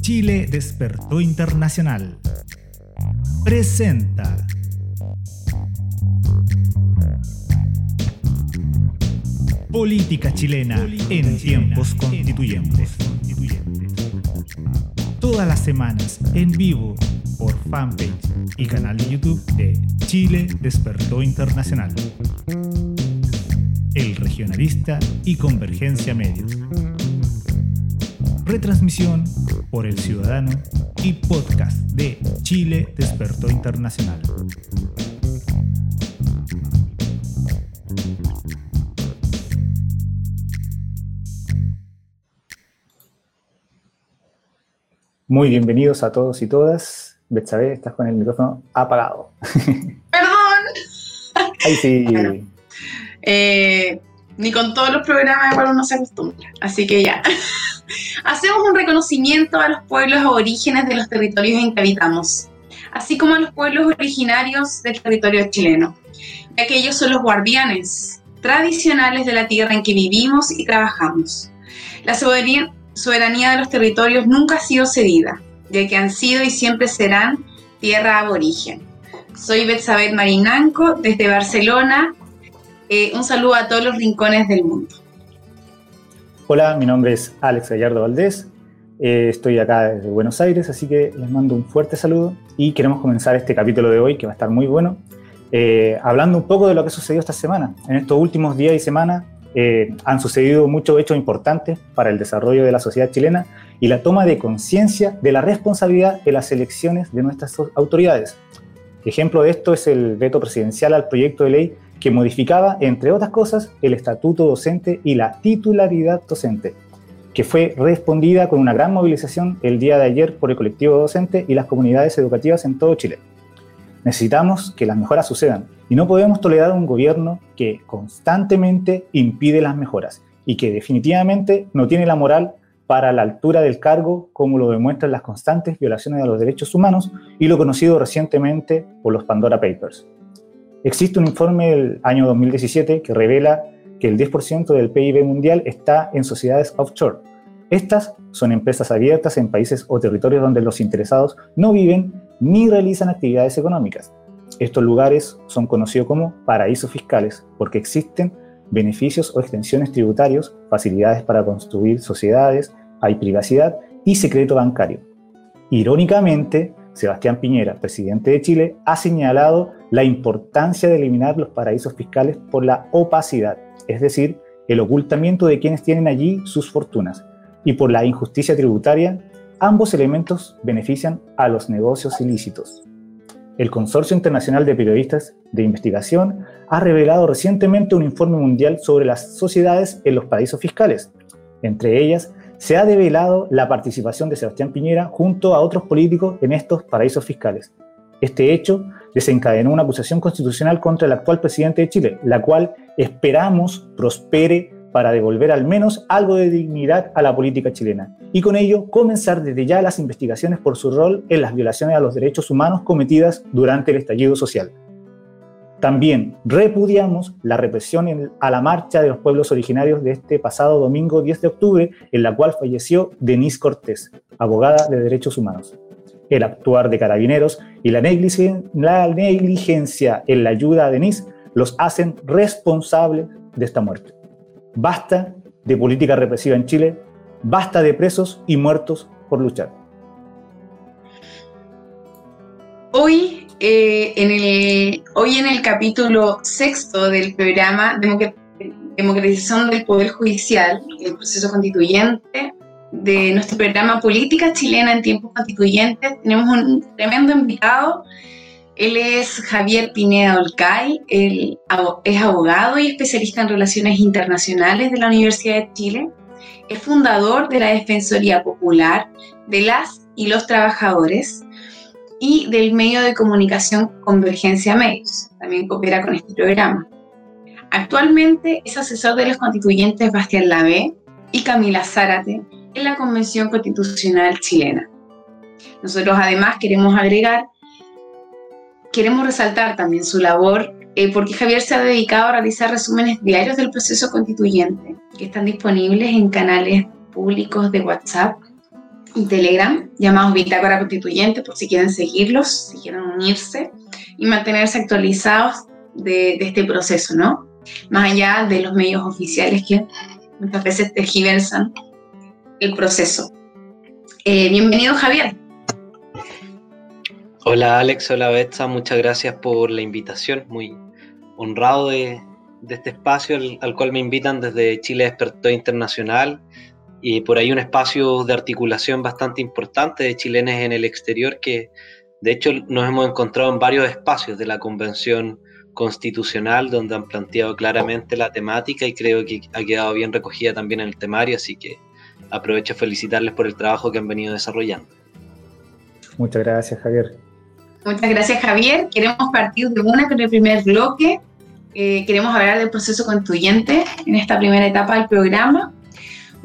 Chile Despertó Internacional. Presenta. Política chilena en tiempos constituyentes. Todas las semanas en vivo por fanpage y canal de YouTube de Chile Despertó Internacional. El Regionalista y Convergencia Medios. Retransmisión por El Ciudadano y podcast de Chile Despertó Internacional. Muy bienvenidos a todos y todas. Betsabe, estás con el micrófono apagado. Perdón. Ay, sí. Eh, ni con todos los programas igual uno se acostumbra. Así que ya. Hacemos un reconocimiento a los pueblos aborígenes de los territorios en que habitamos, así como a los pueblos originarios del territorio chileno, ya que ellos son los guardianes tradicionales de la tierra en que vivimos y trabajamos. La soberanía, de los territorios nunca ha sido cedida, ya que han sido y siempre serán tierra aborigen. Soy Betsabeth Marinanco desde Barcelona. Eh, un saludo a todos los rincones del mundo. Hola, mi nombre es Alex Gallardo Valdés. Eh, estoy acá desde Buenos Aires, así que les mando un fuerte saludo y queremos comenzar este capítulo de hoy que va a estar muy bueno, eh, hablando un poco de lo que sucedió esta semana. En estos últimos días y semanas eh, han sucedido muchos hechos importantes para el desarrollo de la sociedad chilena y la toma de conciencia de la responsabilidad de las elecciones de nuestras autoridades. Ejemplo de esto es el veto presidencial al proyecto de ley que modificaba, entre otras cosas, el estatuto docente y la titularidad docente, que fue respondida con una gran movilización el día de ayer por el colectivo docente y las comunidades educativas en todo Chile. Necesitamos que las mejoras sucedan y no podemos tolerar un gobierno que constantemente impide las mejoras y que definitivamente no tiene la moral para la altura del cargo, como lo demuestran las constantes violaciones de los derechos humanos y lo conocido recientemente por los Pandora Papers. Existe un informe del año 2017 que revela que el 10% del PIB mundial está en sociedades offshore. Estas son empresas abiertas en países o territorios donde los interesados no viven ni realizan actividades económicas. Estos lugares son conocidos como paraísos fiscales porque existen beneficios o extensiones tributarios, facilidades para construir sociedades, hay privacidad y secreto bancario. Irónicamente, Sebastián Piñera, presidente de Chile, ha señalado la importancia de eliminar los paraísos fiscales por la opacidad, es decir, el ocultamiento de quienes tienen allí sus fortunas, y por la injusticia tributaria, ambos elementos benefician a los negocios ilícitos. El Consorcio Internacional de Periodistas de Investigación ha revelado recientemente un informe mundial sobre las sociedades en los paraísos fiscales. Entre ellas, se ha develado la participación de Sebastián Piñera junto a otros políticos en estos paraísos fiscales. Este hecho desencadenó una acusación constitucional contra el actual presidente de Chile, la cual esperamos prospere para devolver al menos algo de dignidad a la política chilena y con ello comenzar desde ya las investigaciones por su rol en las violaciones a los derechos humanos cometidas durante el estallido social. También repudiamos la represión a la marcha de los pueblos originarios de este pasado domingo 10 de octubre, en la cual falleció Denise Cortés, abogada de derechos humanos. El actuar de carabineros y la negligencia en la ayuda a Denise los hacen responsables de esta muerte. Basta de política represiva en Chile, basta de presos y muertos por luchar. Hoy, eh, en el, hoy en el capítulo sexto del programa Democratización del Poder Judicial, el proceso constituyente, de nuestro programa Política Chilena en Tiempos Constituyentes, tenemos un tremendo invitado. Él es Javier Pineda Olcay, él es abogado y especialista en relaciones internacionales de la Universidad de Chile. Es fundador de la Defensoría Popular de las y los Trabajadores y del medio de comunicación Convergencia Medios. También coopera con este programa. Actualmente es asesor de los constituyentes Bastián Lavé y Camila Zárate en la Convención Constitucional chilena. Nosotros además queremos agregar, queremos resaltar también su labor eh, porque Javier se ha dedicado a realizar resúmenes diarios del proceso constituyente, que están disponibles en canales públicos de WhatsApp y Telegram, llamados Bitácora Constituyente, por si quieren seguirlos, si quieren unirse y mantenerse actualizados de, este proceso, ¿no? Más allá de los medios oficiales que muchas veces tergiversan el proceso. Eh, bienvenido, Javier. Hola, Alex. Hola, Betsa. Muchas gracias por la invitación. Muy honrado de, este espacio al, cual me invitan desde Chile Despertó Internacional y por ahí un espacio de articulación bastante importante de chilenes en el exterior que de hecho nos hemos encontrado en varios espacios de la Convención Constitucional donde han planteado claramente la temática y creo que ha quedado bien recogida también en el temario, así que aprovecho a felicitarles por el trabajo que han venido desarrollando. Muchas gracias, Javier. Muchas gracias, Javier. Queremos partir de una con el primer bloque. Eh, queremos hablar del proceso constituyente en esta primera etapa del programa.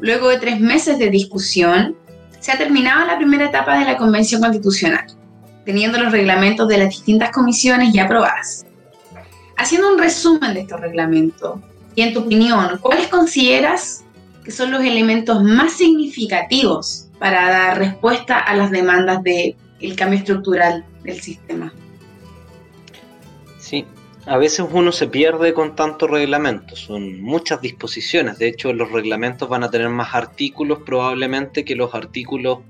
Luego de tres meses de discusión, se ha terminado la primera etapa de la Convención Constitucional, teniendo los reglamentos de las distintas comisiones ya aprobadas. Haciendo un resumen de estos reglamentos, y en tu opinión, ¿cuáles consideras que son los elementos más significativos para dar respuesta a las demandas del cambio estructural del sistema. Sí, a veces uno se pierde con tantos reglamentos, son muchas disposiciones, de hecho los reglamentos van a tener más artículos probablemente que los artículos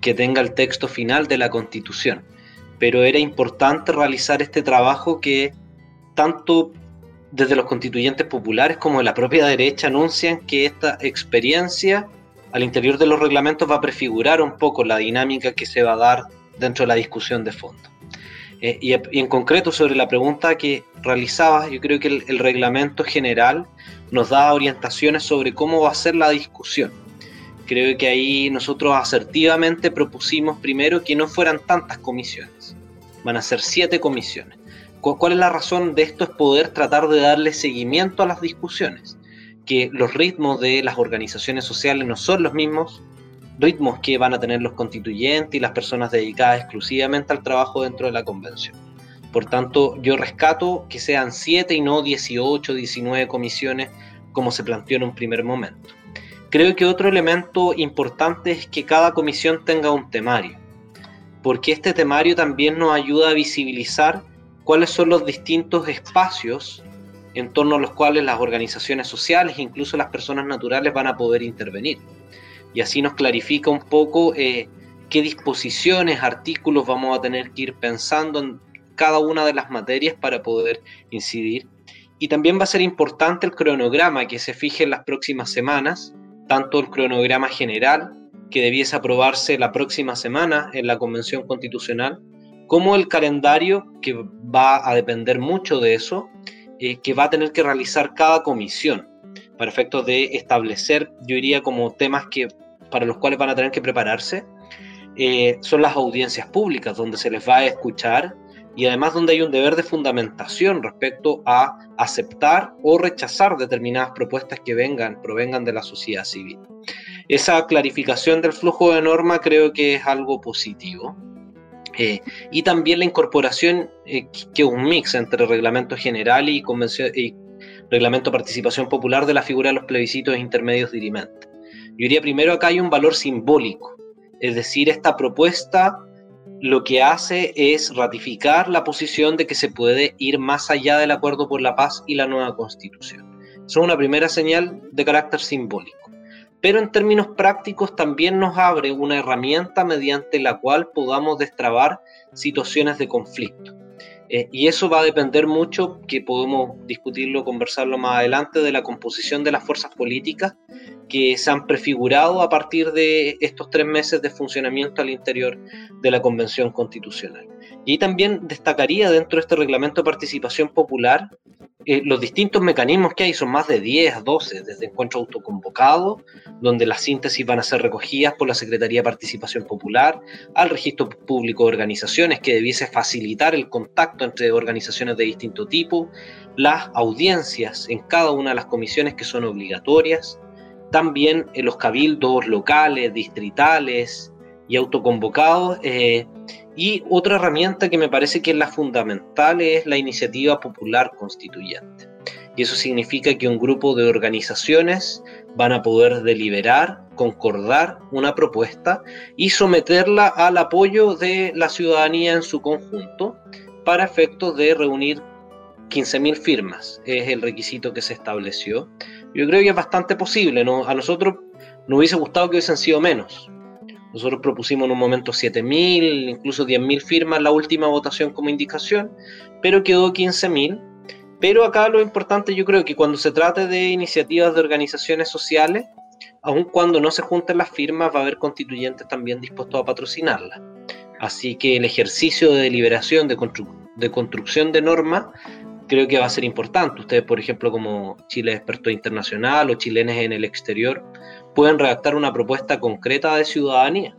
que tenga el texto final de la constitución, pero era importante realizar este trabajo que tanto desde los constituyentes populares como de la propia derecha anuncian que esta experiencia al interior de los reglamentos va a prefigurar un poco la dinámica que se va a dar dentro de la discusión de fondo. Eh, y, en concreto sobre la pregunta que realizabas, yo creo que el, reglamento general nos da orientaciones sobre cómo va a ser la discusión. Creo que ahí nosotros asertivamente propusimos primero que no fueran tantas comisiones, van a ser siete comisiones. ¿Cuál es la razón de esto? Es poder tratar de darle seguimiento a las discusiones, que los ritmos de las organizaciones sociales no son los mismos ritmos que van a tener los constituyentes y las personas dedicadas exclusivamente al trabajo dentro de la convención. Por tanto, yo rescato que sean 7 y no 18, 19 comisiones como se planteó en un primer momento. Creo que otro elemento importante es que cada comisión tenga un temario, porque este temario también nos ayuda a visibilizar cuáles son los distintos espacios en torno a los cuales las organizaciones sociales, incluso las personas naturales, van a poder intervenir y así nos clarifica un poco eh, qué disposiciones, artículos vamos a tener que ir pensando en cada una de las materias para poder incidir. Y también va a ser importante el cronograma que se fije en las próximas semanas, tanto el cronograma general, que debiese aprobarse la próxima semana en la Convención Constitucional, como el calendario, que va a depender mucho de eso, eh, que va a tener que realizar cada comisión para de establecer, yo diría, como temas que para los cuales van a tener que prepararse, eh, son las audiencias públicas, donde se les va a escuchar y además donde hay un deber de fundamentación respecto a aceptar o rechazar determinadas propuestas que vengan, provengan de la sociedad civil. Esa clarificación del flujo de norma creo que es algo positivo. Eh, y también la incorporación, eh, que es un mix entre reglamento general y, y reglamento de participación popular de la figura de los plebiscitos intermedios dirimentes. Yo diría primero acá hay un valor simbólico, es decir, esta propuesta lo que hace es ratificar la posición de que se puede ir más allá del acuerdo por la paz y la nueva constitución. Eso es una primera señal de carácter simbólico. Pero en términos prácticos también nos abre una herramienta mediante la cual podamos destrabar situaciones de conflicto. Eh, y eso va a depender mucho, que podemos discutirlo, conversarlo más adelante, de la composición de las fuerzas políticas que se han prefigurado a partir de estos tres meses de funcionamiento al interior de la Convención Constitucional. Y también destacaría dentro de este reglamento de participación popular eh, los distintos mecanismos que hay, son más de 10 a 12, desde encuentro autoconvocado, donde las síntesis van a ser recogidas por la Secretaría de Participación Popular, al registro público de organizaciones que debiese facilitar el contacto entre organizaciones de distinto tipo, las audiencias en cada una de las comisiones que son obligatorias, también en los cabildos locales, distritales, y autoconvocados. Eh, y otra herramienta que me parece que es la fundamental es la iniciativa popular constituyente. Y eso significa que un grupo de organizaciones van a poder deliberar, concordar una propuesta y someterla al apoyo de la ciudadanía en su conjunto para efectos de reunir 15.000 firmas. Es el requisito que se estableció. Yo creo que es bastante posible. ¿no? A nosotros nos hubiese gustado que hubiesen sido menos. Nosotros propusimos en un momento 7.000, incluso 10.000 firmas la última votación como indicación, pero quedó 15.000 pero acá lo importante yo creo que cuando se trate de iniciativas de organizaciones sociales, aun cuando no se junten las firmas, va a haber constituyentes también dispuestos a patrocinarlas. Así que el ejercicio de deliberación, de, de construcción de normas, creo que va a ser importante. Ustedes, por ejemplo, como Chile Experto Internacional o chilenes en el exterior, pueden redactar una propuesta concreta de ciudadanía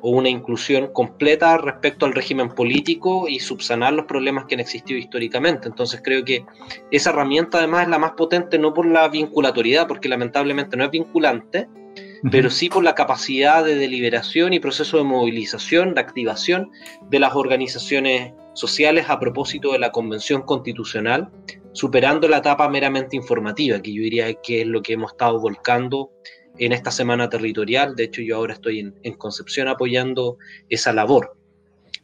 o una inclusión completa respecto al régimen político y subsanar los problemas que han existido históricamente. Entonces creo que esa herramienta además es la más potente no por la vinculatoriedad, porque lamentablemente no es vinculante, pero sí por la capacidad de deliberación y proceso de movilización, de activación de las organizaciones sociales a propósito de la Convención Constitucional, superando la etapa meramente informativa, que yo diría que es lo que hemos estado volcando en esta semana territorial. De hecho, yo ahora estoy en, Concepción apoyando esa labor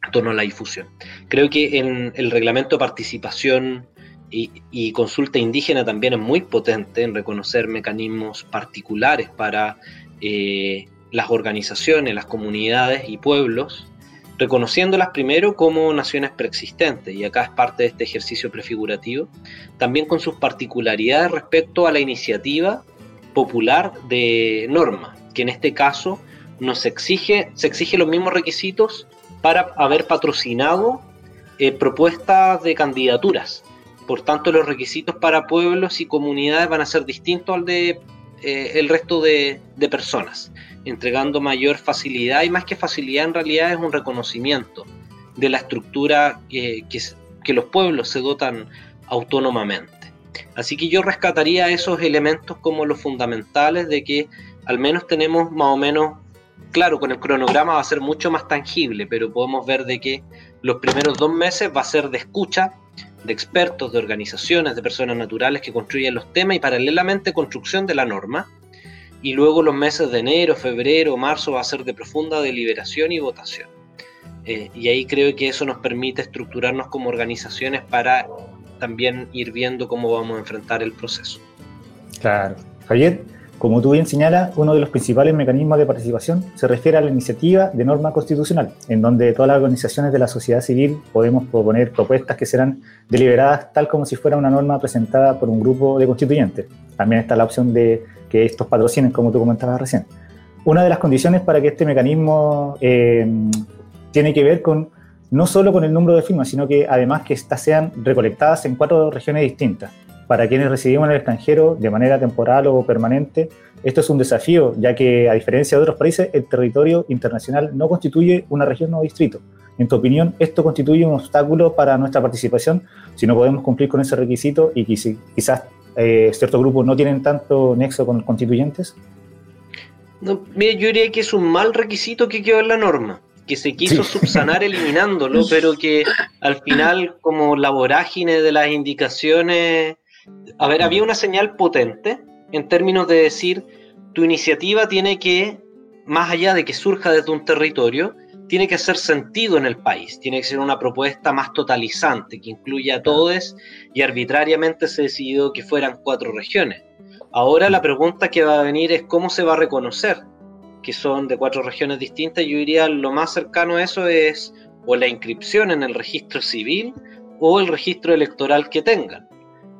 en torno a la difusión. Creo que en el reglamento de participación y, consulta indígena también es muy potente en reconocer mecanismos particulares para eh, las organizaciones, las comunidades y pueblos, reconociéndolas primero como naciones preexistentes, y acá es parte de este ejercicio prefigurativo, también con sus particularidades respecto a la iniciativa popular de norma, que en este caso nos exige, se exige los mismos requisitos para haber patrocinado eh, propuestas de candidaturas. Por tanto, los requisitos para pueblos y comunidades van a ser distintos al de eh, el resto de, personas, entregando mayor facilidad y más que facilidad en realidad es un reconocimiento de la estructura que, que los pueblos se dotan autónomamente. Así que yo rescataría esos elementos como los fundamentales de que al menos tenemos más o menos, claro, con el cronograma va a ser mucho más tangible, pero podemos ver de que los primeros dos meses va a ser de escucha de expertos, de organizaciones, de personas naturales que construyen los temas y paralelamente construcción de la norma. Y luego los meses de enero, febrero, marzo va a ser de profunda deliberación y votación. Eh, y ahí creo que eso nos permite estructurarnos como organizaciones para también ir viendo cómo vamos a enfrentar el proceso. Claro. Javier, como tú bien señalas, uno de los principales mecanismos de participación se refiere a la iniciativa de norma constitucional, en donde todas las organizaciones de la sociedad civil podemos proponer propuestas que serán deliberadas tal como si fuera una norma presentada por un grupo de constituyentes. También está la opción de que estos patrocinen, como tú comentabas recién. Una de las condiciones para que este mecanismo eh, tiene que ver con no solo con el número de firmas, sino que además que éstas sean recolectadas en cuatro regiones distintas. Para quienes residimos en el extranjero de manera temporal o permanente, esto es un desafío, ya que a diferencia de otros países, el territorio internacional no constituye una región o distrito. En tu opinión, ¿esto constituye un obstáculo para nuestra participación si no podemos cumplir con ese requisito y quizás eh, ciertos grupos no tienen tanto nexo con los constituyentes? No, mira, yo diría que es un mal requisito que quedó en la norma que se quiso subsanar eliminándolo, pero que al final, como la vorágine de las indicaciones, a ver, había una señal potente en términos de decir, tu iniciativa tiene que, más allá de que surja desde un territorio, tiene que hacer sentido en el país, tiene que ser una propuesta más totalizante, que incluya a todos, y arbitrariamente se decidió que fueran cuatro regiones. Ahora la pregunta que va a venir es cómo se va a reconocer que son de cuatro regiones distintas, yo diría lo más cercano a eso es o la inscripción en el registro civil o el registro electoral que tengan.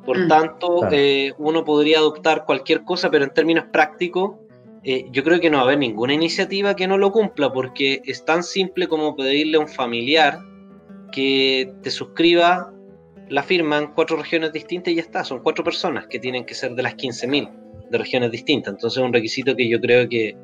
Por mm. tanto, eh, uno podría adoptar cualquier cosa, pero en términos prácticos, eh, yo creo que no va a haber ninguna iniciativa que no lo cumpla, porque es tan simple como pedirle a un familiar que te suscriba la firma en cuatro regiones distintas y ya está. Son cuatro personas que tienen que ser de las 15.000 de regiones distintas. Entonces es un requisito que yo creo que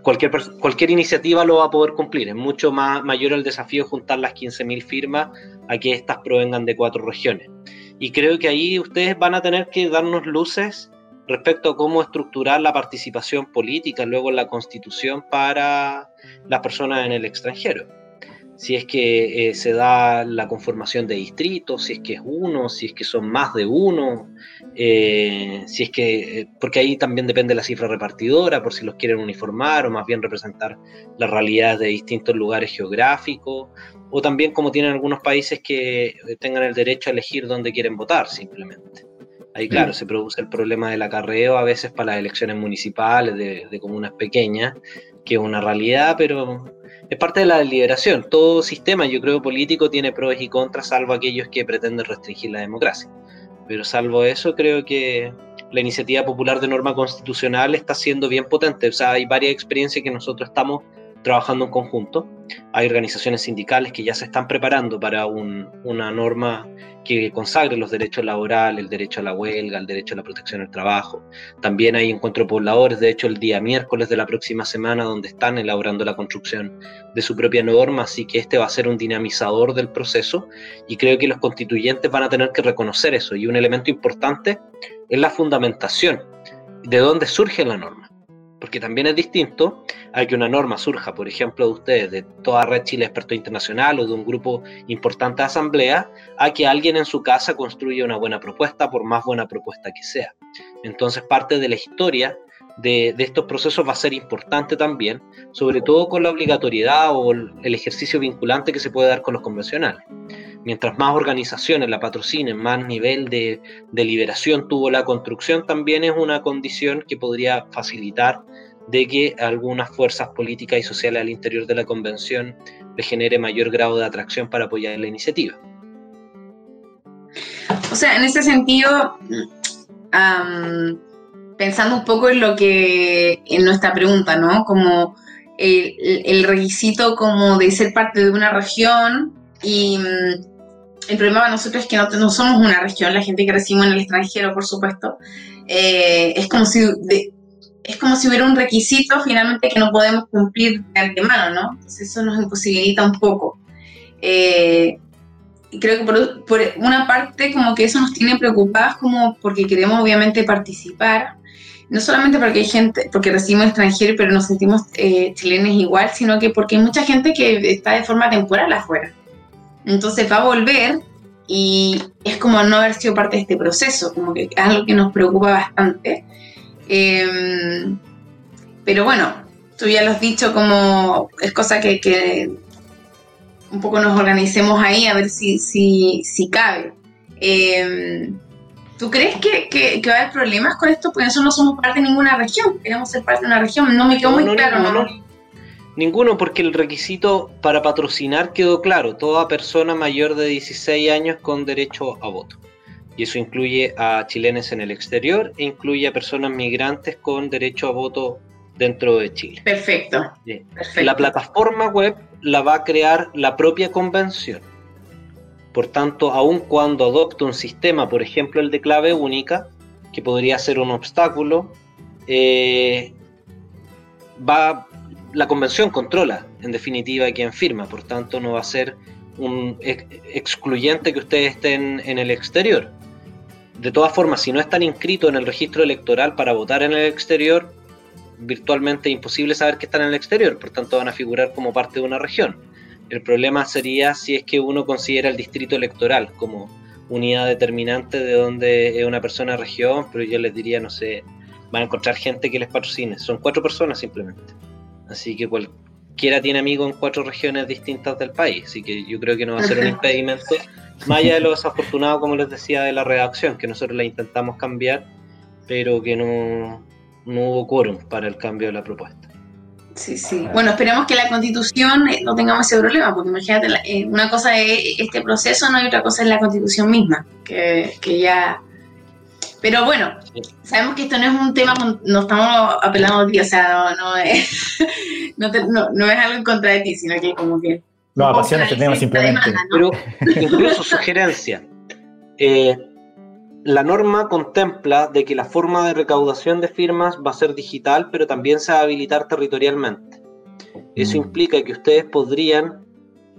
cualquier, cualquier iniciativa lo va a poder cumplir. Es mucho más, mayor el desafío juntar las 15.000 firmas a que éstas provengan de cuatro regiones. Y creo que ahí ustedes van a tener que darnos luces respecto a cómo estructurar la participación política luego en la constitución para las personas en el extranjero si es que eh, se da la conformación de distritos, si es que es uno, si es que son más de uno, eh, si es que, eh, porque ahí también depende la cifra repartidora, por si los quieren uniformar o más bien representar las realidades de distintos lugares geográficos, o también como tienen algunos países que tengan el derecho a elegir dónde quieren votar simplemente. Ahí, claro, mm. se produce el problema del acarreo a veces para las elecciones municipales de, de comunas pequeñas, que es una realidad, pero es parte de la deliberación. Todo sistema, yo creo, político tiene pros y contras, salvo aquellos que pretenden restringir la democracia. Pero salvo eso, creo que la iniciativa popular de norma constitucional está siendo bien potente. O sea, hay varias experiencias que nosotros estamos trabajando en conjunto. Hay organizaciones sindicales que ya se están preparando para una norma que consagre los derechos laborales, el derecho a la huelga, el derecho a la protección del trabajo. También hay encuentros pobladores, de hecho el día miércoles de la próxima semana, donde están elaborando la construcción de su propia norma, así que este va a ser un dinamizador del proceso y creo que los constituyentes van a tener que reconocer eso. Y un elemento importante es la fundamentación, de dónde surge la norma porque también es distinto a que una norma surja, por ejemplo, de ustedes, de toda Red Chile Experto Internacional o de un grupo importante de asamblea, a que alguien en su casa construya una buena propuesta, por más buena propuesta que sea. Entonces, parte de la historia de, estos procesos va a ser importante también, sobre todo con la obligatoriedad o el ejercicio vinculante que se puede dar con los convencionales. Mientras más organizaciones la patrocinen, más nivel de, de liberación tuvo la construcción, también es una condición que podría facilitar de que algunas fuerzas políticas y sociales al interior de la convención le genere mayor grado de atracción para apoyar la iniciativa. O sea, en ese sentido, pensando un poco en lo que, en nuestra pregunta, ¿no? Como el, requisito como de ser parte de una región y mm, el problema para nosotros es que no, somos una región, la gente que recibimos en el extranjero, por supuesto, eh, es, como si es como si hubiera un requisito finalmente que no podemos cumplir de antemano, ¿no? Entonces eso nos imposibilita un poco. Eh, creo que por, por, una parte como que eso nos tiene preocupados como porque queremos obviamente participar, no solamente porque hay gente, porque recibimos extranjeros pero nos sentimos eh, chilenos igual, sino que porque hay mucha gente que está de forma temporal afuera. Entonces va a volver y es como no haber sido parte de este proceso, como que es algo que nos preocupa bastante. Em, pero bueno, tú ya lo has dicho, como es cosa que, que un poco nos organicemos ahí a ver si, si, si cabe. Eh, ¿Tú crees que, que, va a haber problemas con esto? Porque nosotros no somos parte de ninguna región, queremos ser parte de una región, no me quedó muy claro. No, Ninguno, porque el requisito para patrocinar quedó claro, toda persona mayor de 16 años con derecho a voto. Y eso incluye a chilenes en el exterior e incluye a personas migrantes con derecho a voto dentro de Chile. Perfecto. La plataforma web la va a crear la propia convención. Por tanto, aun cuando adopte un sistema, por ejemplo el de clave única, que podría ser un obstáculo, eh, va, la convención controla, en definitiva, quién firma. Por tanto, no va a ser un excluyente que ustedes estén en el exterior. De todas formas, si no están inscritos en el registro electoral para votar en el exterior, virtualmente imposible saber que están en el exterior, por tanto van a figurar como parte de una región. El problema sería si es que uno considera el distrito electoral como unidad determinante de donde es una persona región, pero yo les diría, no sé, van a encontrar gente que les patrocine. Son cuatro personas simplemente. Así que cualquiera tiene amigos en cuatro regiones distintas del país. Así que yo creo que no va a ser un impedimento. Más allá de lo desafortunado, como les decía, de la redacción, que nosotros la intentamos cambiar, pero que no, no hubo quórum para el cambio de la propuesta. Sí, sí. Bueno, esperemos que la constitución eh, no tengamos ese problema, porque imagínate, eh, una cosa es este proceso, no hay otra cosa es la constitución misma, que, ya... Pero bueno, sabemos que esto no es un tema, no estamos apelando a ti, o sea, no, es, no, es algo en contra de ti, sino que como que... No, apasiona este tema simplemente. Pero incluso sugerencia. Eh, la norma contempla de que la forma de recaudación de firmas va a ser digital, pero también se va a habilitar territorialmente. Eso mm. implica que ustedes podrían,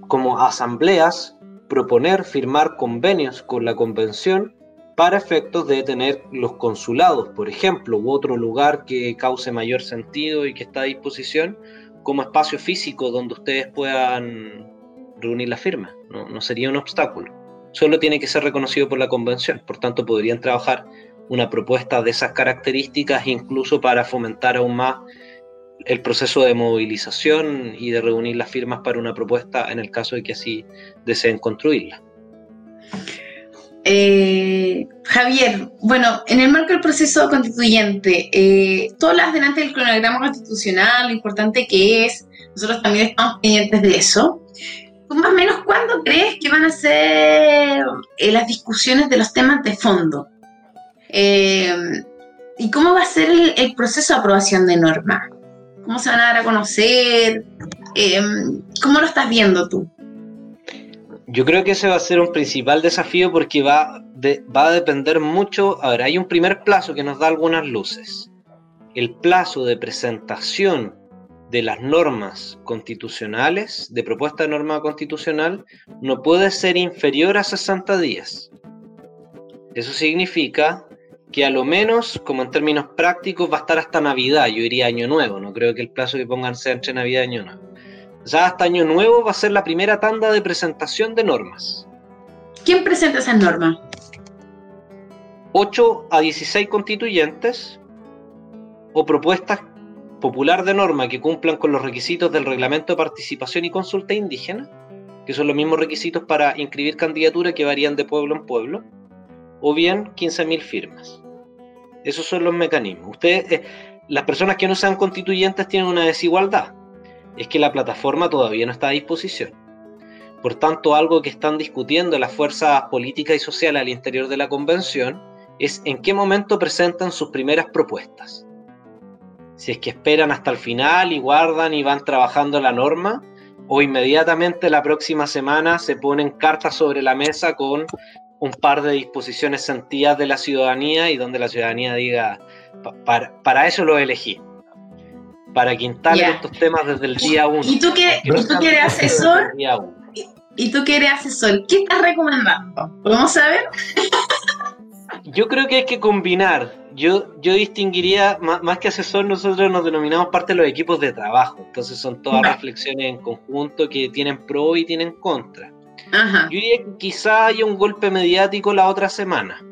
como asambleas, proponer firmar convenios con la convención para efectos de tener los consulados, por ejemplo, u otro lugar que cause mayor sentido y que está a disposición como espacio físico donde ustedes puedan reunir la firma. No, no sería un obstáculo. Solo tiene que ser reconocido por la convención. Por tanto, podrían trabajar una propuesta de esas características incluso para fomentar aún más el proceso de movilización y de reunir las firmas para una propuesta en el caso de que así deseen construirla. Eh, Javier, bueno, en el marco del proceso constituyente, eh, tú hablas delante del cronograma constitucional, lo importante que es, nosotros también estamos pendientes de eso. ¿Tú más o menos cuándo crees que van a ser eh, las discusiones de los temas de fondo? Eh, ¿Y cómo va a ser el, proceso de aprobación de normas? ¿Cómo se van a dar a conocer? Eh, ¿Cómo lo estás viendo tú? Yo creo que ese va a ser un principal desafío porque va, va a depender mucho. A ver, hay un primer plazo que nos da algunas luces. El plazo de presentación de las normas constitucionales, de propuesta de norma constitucional, no puede ser inferior a 60 días. Eso significa que a lo menos, como en términos prácticos, va a estar hasta Navidad, yo diría Año Nuevo, no creo que el plazo que pongan sea entre Navidad y Año Nuevo. Ya hasta Año Nuevo va a ser la primera tanda de presentación de normas. ¿Quién presenta esas normas? 8 a 16 constituyentes o propuestas popular de norma que cumplan con los requisitos del reglamento de participación y consulta indígena, que son los mismos requisitos para inscribir candidatura que varían de pueblo en pueblo, o bien 15.000 firmas. Esos son los mecanismos. Ustedes, eh, las personas que no sean constituyentes tienen una desigualdad. Es que la plataforma todavía no está a disposición. Por tanto, algo que están discutiendo las fuerzas políticas y sociales al interior de la convención es en qué momento presentan sus primeras propuestas. Si es que esperan hasta el final y guardan y van trabajando la norma, o inmediatamente la próxima semana se ponen cartas sobre la mesa con un par de disposiciones sentidas de la ciudadanía y donde la ciudadanía diga, para, eso lo elegí, para que instale estos temas desde el día uno. ¿Y tú que, eres asesor? ¿Y tú que eres asesor? ¿Qué estás recomendando? ¿Podemos saber? Yo creo que hay que combinar. Yo, yo distinguiría, más, que asesor, nosotros nos denominamos parte de los equipos de trabajo. Entonces son todas reflexiones en conjunto que tienen pro y tienen contra. Yo diría que quizá haya un golpe mediático la otra semana.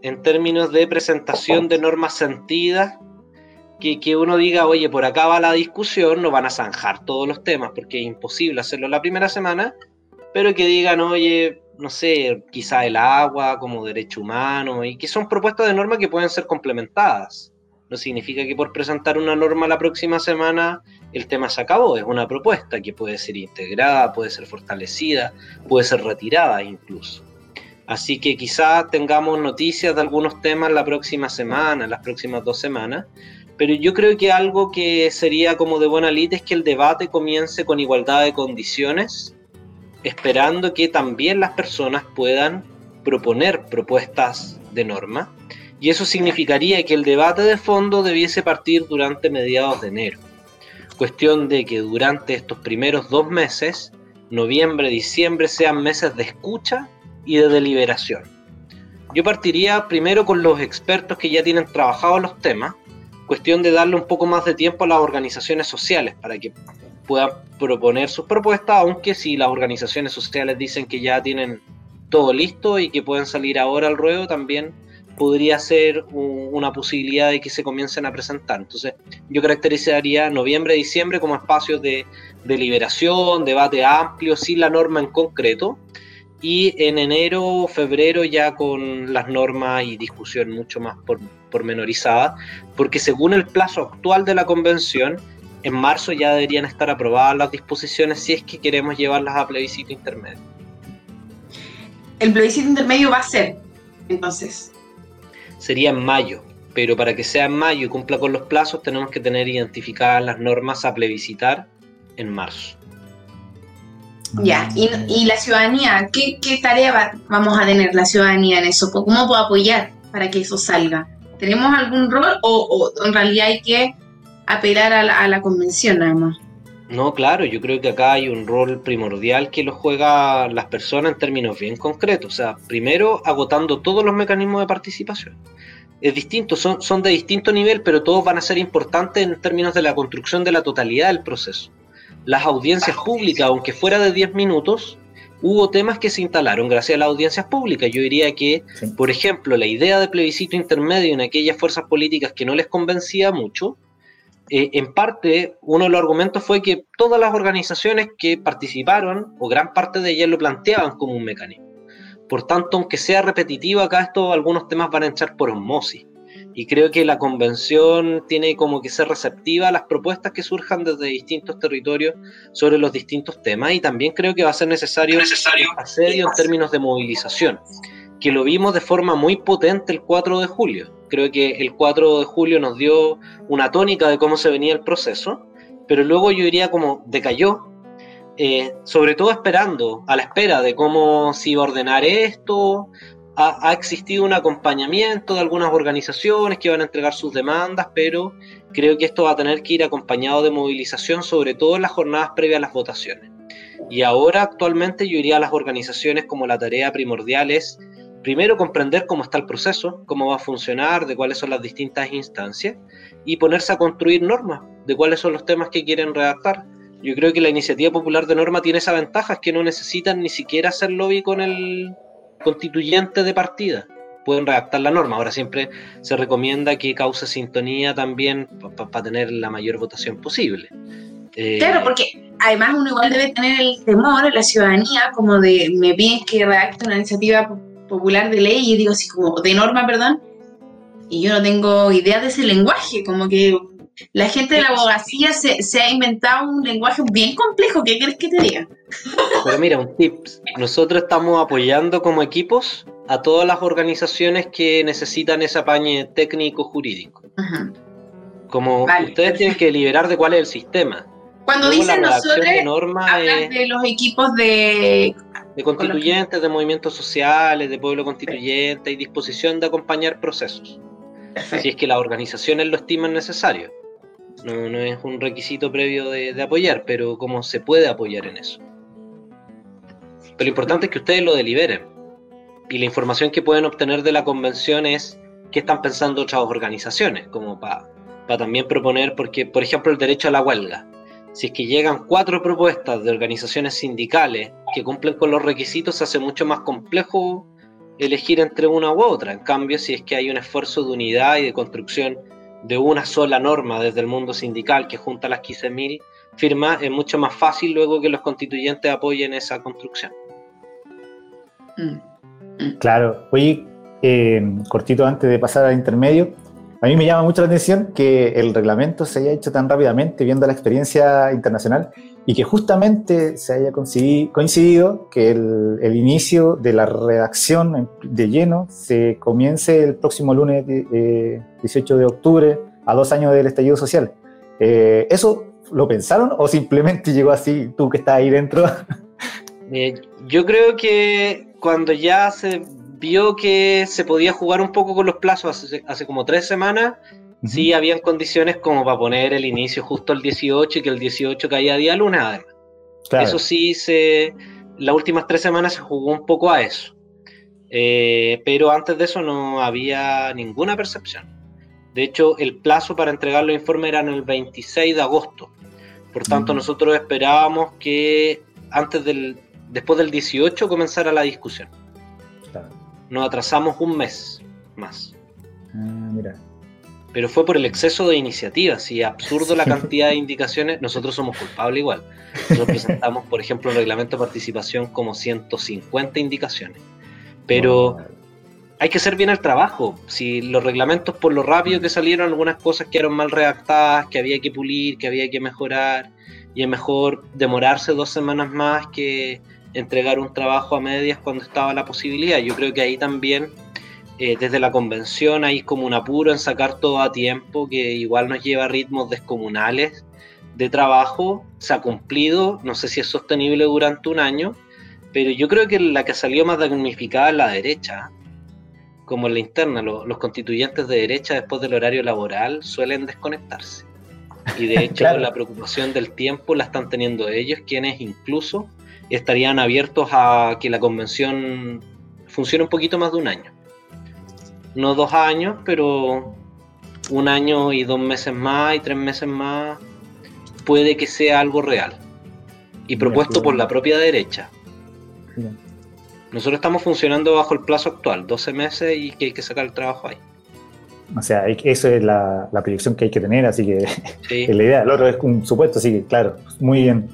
En términos de presentación de normas sentidas, que, que, uno diga, oye, por acá va la discusión, no van a zanjar todos los temas porque es imposible hacerlo la primera semana, pero que digan, oye, no sé, quizá el agua como derecho humano, y que son propuestas de norma que pueden ser complementadas. No significa que por presentar una norma la próxima semana el tema se acabó, es una propuesta que puede ser integrada, puede ser fortalecida, puede ser retirada incluso. Así que quizá tengamos noticias de algunos temas la próxima semana, las próximas dos semanas, pero yo creo que algo que sería como de buena lid es que el debate comience con igualdad de condiciones, esperando que también las personas puedan proponer propuestas de norma, y eso significaría que el debate de fondo debiese partir durante mediados de enero. Cuestión de que durante estos primeros dos meses, noviembre, diciembre, sean meses de escucha y de deliberación. Yo partiría primero con los expertos que ya tienen trabajado los temas, cuestión de darle un poco más de tiempo a las organizaciones sociales para que puedan proponer sus propuestas, aunque si las organizaciones sociales dicen que ya tienen todo listo y que pueden salir ahora al ruedo, también podría ser una posibilidad de que se comiencen a presentar. Entonces, yo caracterizaría noviembre, diciembre como espacios de deliberación, debate amplio, sin la norma en concreto, y en enero, febrero ya con las normas y discusión mucho más pormenorizada, porque según el plazo actual de la convención, en marzo ya deberían estar aprobadas las disposiciones si es que queremos llevarlas a plebiscito intermedio. El plebiscito intermedio va a ser, entonces, sería en mayo, pero para que sea en mayo y cumpla con los plazos tenemos que tener identificadas las normas a plebiscitar en marzo. Ya, y, la ciudadanía, ¿qué, tarea vamos a tener la ciudadanía en eso? ¿Cómo puedo apoyar para que eso salga? ¿Tenemos algún rol o, en realidad hay que apelar a la, convención nada más? No, claro, yo creo que acá hay un rol primordial que lo juegan las personas en términos bien concretos. O sea, primero agotando todos los mecanismos de participación. Es distinto, son, son de distinto nivel, pero todos van a ser importantes en términos de la construcción de la totalidad del proceso. Las audiencias públicas, aunque fuera de 10 minutos, hubo temas que se instalaron gracias a las audiencias públicas. Yo diría que, por ejemplo, la idea de plebiscito intermedio en aquellas fuerzas políticas que no les convencía mucho, eh, en parte, uno de los argumentos fue que todas las organizaciones que participaron, o gran parte de ellas lo planteaban como un mecanismo. Por tanto, aunque sea repetitivo, acá esto, algunos temas van a entrar por osmosis. Y creo que la convención tiene como que ser receptiva a las propuestas que surjan desde distintos territorios sobre los distintos temas. Y también creo que va a ser necesario, necesario asedio en términos de movilización, que lo vimos de forma muy potente el 4 de julio Creo que el 4 de julio nos dio una tónica de cómo se venía el proceso, pero luego yo diría como decayó, eh, sobre todo esperando, a la espera de cómo se iba a ordenar esto. Ha, ha, existido un acompañamiento de algunas organizaciones que van a entregar sus demandas, pero creo que esto va a tener que ir acompañado de movilización, sobre todo en las jornadas previas a las votaciones. Y ahora actualmente yo diría a las organizaciones como la tarea primordial es primero comprender cómo está el proceso, cómo va a funcionar, de cuáles son las distintas instancias y ponerse a construir normas de cuáles son los temas que quieren redactar. Yo creo que la iniciativa popular de norma tiene esa ventaja, es que no necesitan ni siquiera hacer lobby con el constituyente de partida. Pueden redactar la norma. Ahora siempre se recomienda que cause sintonía también para tener la mayor votación posible. Eh, claro, porque además uno igual debe tener el temor, la ciudadanía, como de me piden que redacte una iniciativa popular de ley, y digo así como de norma, perdón, y yo no tengo idea de ese lenguaje, como que la gente de la abogacía se, se, ha inventado un lenguaje bien complejo, ¿qué crees que te diga? Pero mira, un tip, nosotros estamos apoyando como equipos a todas las organizaciones que necesitan ese apañe técnico jurídico. Como ustedes tienen que liberar de cuál es el sistema. Cuando dicen nosotros, de, norma de los equipos de de constituyentes, de movimientos sociales, de pueblo constituyente y disposición de acompañar procesos. Si es que las organizaciones lo estiman necesario. No, no es un requisito previo de, apoyar, pero cómo se puede apoyar en eso. Pero lo importante es que ustedes lo deliberen. Y la información que pueden obtener de la convención es qué están pensando otras organizaciones, como para también proponer, porque, por ejemplo, el derecho a la huelga si es que llegan cuatro propuestas de organizaciones sindicales que cumplen con los requisitos, se hace mucho más complejo elegir entre una u otra. En cambio, si es que hay un esfuerzo de unidad y de construcción de una sola norma desde el mundo sindical que junta las 15.000 firmas, es mucho más fácil luego que los constituyentes apoyen esa construcción. Mm. Mm. Claro, oye, eh, cortito antes de pasar al intermedio, a mí me llama mucho la atención que el reglamento se haya hecho tan rápidamente viendo la experiencia internacional y que justamente se haya coincidido que el, inicio de la redacción de lleno se comience el próximo lunes 18 de octubre, a dos años del estallido social. Eh, ¿Eso lo pensaron o simplemente llegó así, tú que estás ahí dentro? Eh, yo creo que cuando ya se vio que se podía jugar un poco con los plazos hace, como tres semanas. Sí, habían condiciones como para poner el inicio justo el 18 y que el 18 caía día lunes, además. Eso sí, se, las últimas tres semanas se jugó un poco a eso. Eh, pero antes de eso no había ninguna percepción. De hecho, el plazo para entregar los informes era en el 26 de agosto. Por tanto, nosotros esperábamos que antes del, después del 18 comenzara la discusión nos atrasamos un mes más. Ah, mira. Pero fue por el exceso de iniciativas y absurdo la cantidad de indicaciones. Nosotros somos culpables igual. Nosotros presentamos, por ejemplo, el reglamento de participación como 150 indicaciones. Pero hay que hacer bien el trabajo. Si los reglamentos, por lo rápido que salieron, algunas cosas quedaron mal redactadas, que había que pulir, que había que mejorar, y es mejor demorarse dos semanas más que entregar un trabajo a medias cuando estaba la posibilidad. Yo creo que ahí también, eh, desde la convención, hay como un apuro en sacar todo a tiempo, que igual nos lleva a ritmos descomunales de trabajo. Se ha cumplido, no sé si es sostenible durante un año, pero yo creo que la que salió más damnificada es la derecha, como en la interna. Los, los constituyentes de derecha, después del horario laboral, suelen desconectarse. Y de hecho la preocupación del tiempo la están teniendo ellos, quienes incluso estarían abiertos a que la convención funcione un poquito más de un año. No dos años, pero un año y dos meses más y tres meses más puede que sea algo real. Y propuesto por la propia derecha. Nosotros estamos funcionando bajo el plazo actual, 12 meses y que hay que sacar el trabajo ahí. O sea, eso es la, proyección que hay que tener, así que es la idea. El otro es un supuesto, así que claro, muy bien.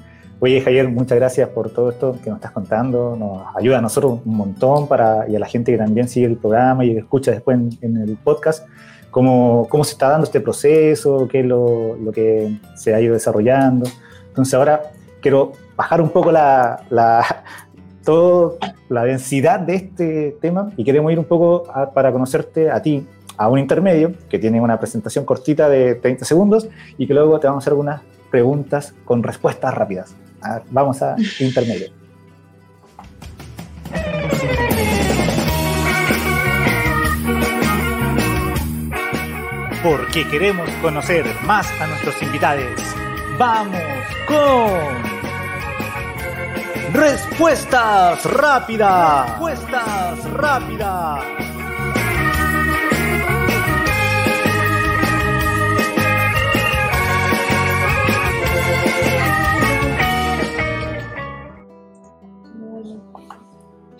Oye, Javier, muchas gracias por todo esto que nos estás contando. Nos ayuda a nosotros un montón y a la gente que también sigue el programa y escucha después en, el podcast, cómo, cómo, se está dando este proceso, qué es lo, lo, que se ha ido desarrollando. Entonces ahora quiero bajar un poco la, la, todo, la densidad de este tema y queremos ir un poco para conocerte a ti, a un intermedio que tiene una presentación cortita de 30 segundos y que luego te vamos a hacer algunas preguntas con respuestas rápidas. Vamos a intermedio. Porque queremos conocer más a nuestros invitados. Vamos con Respuestas rápidas. Respuestas rápidas.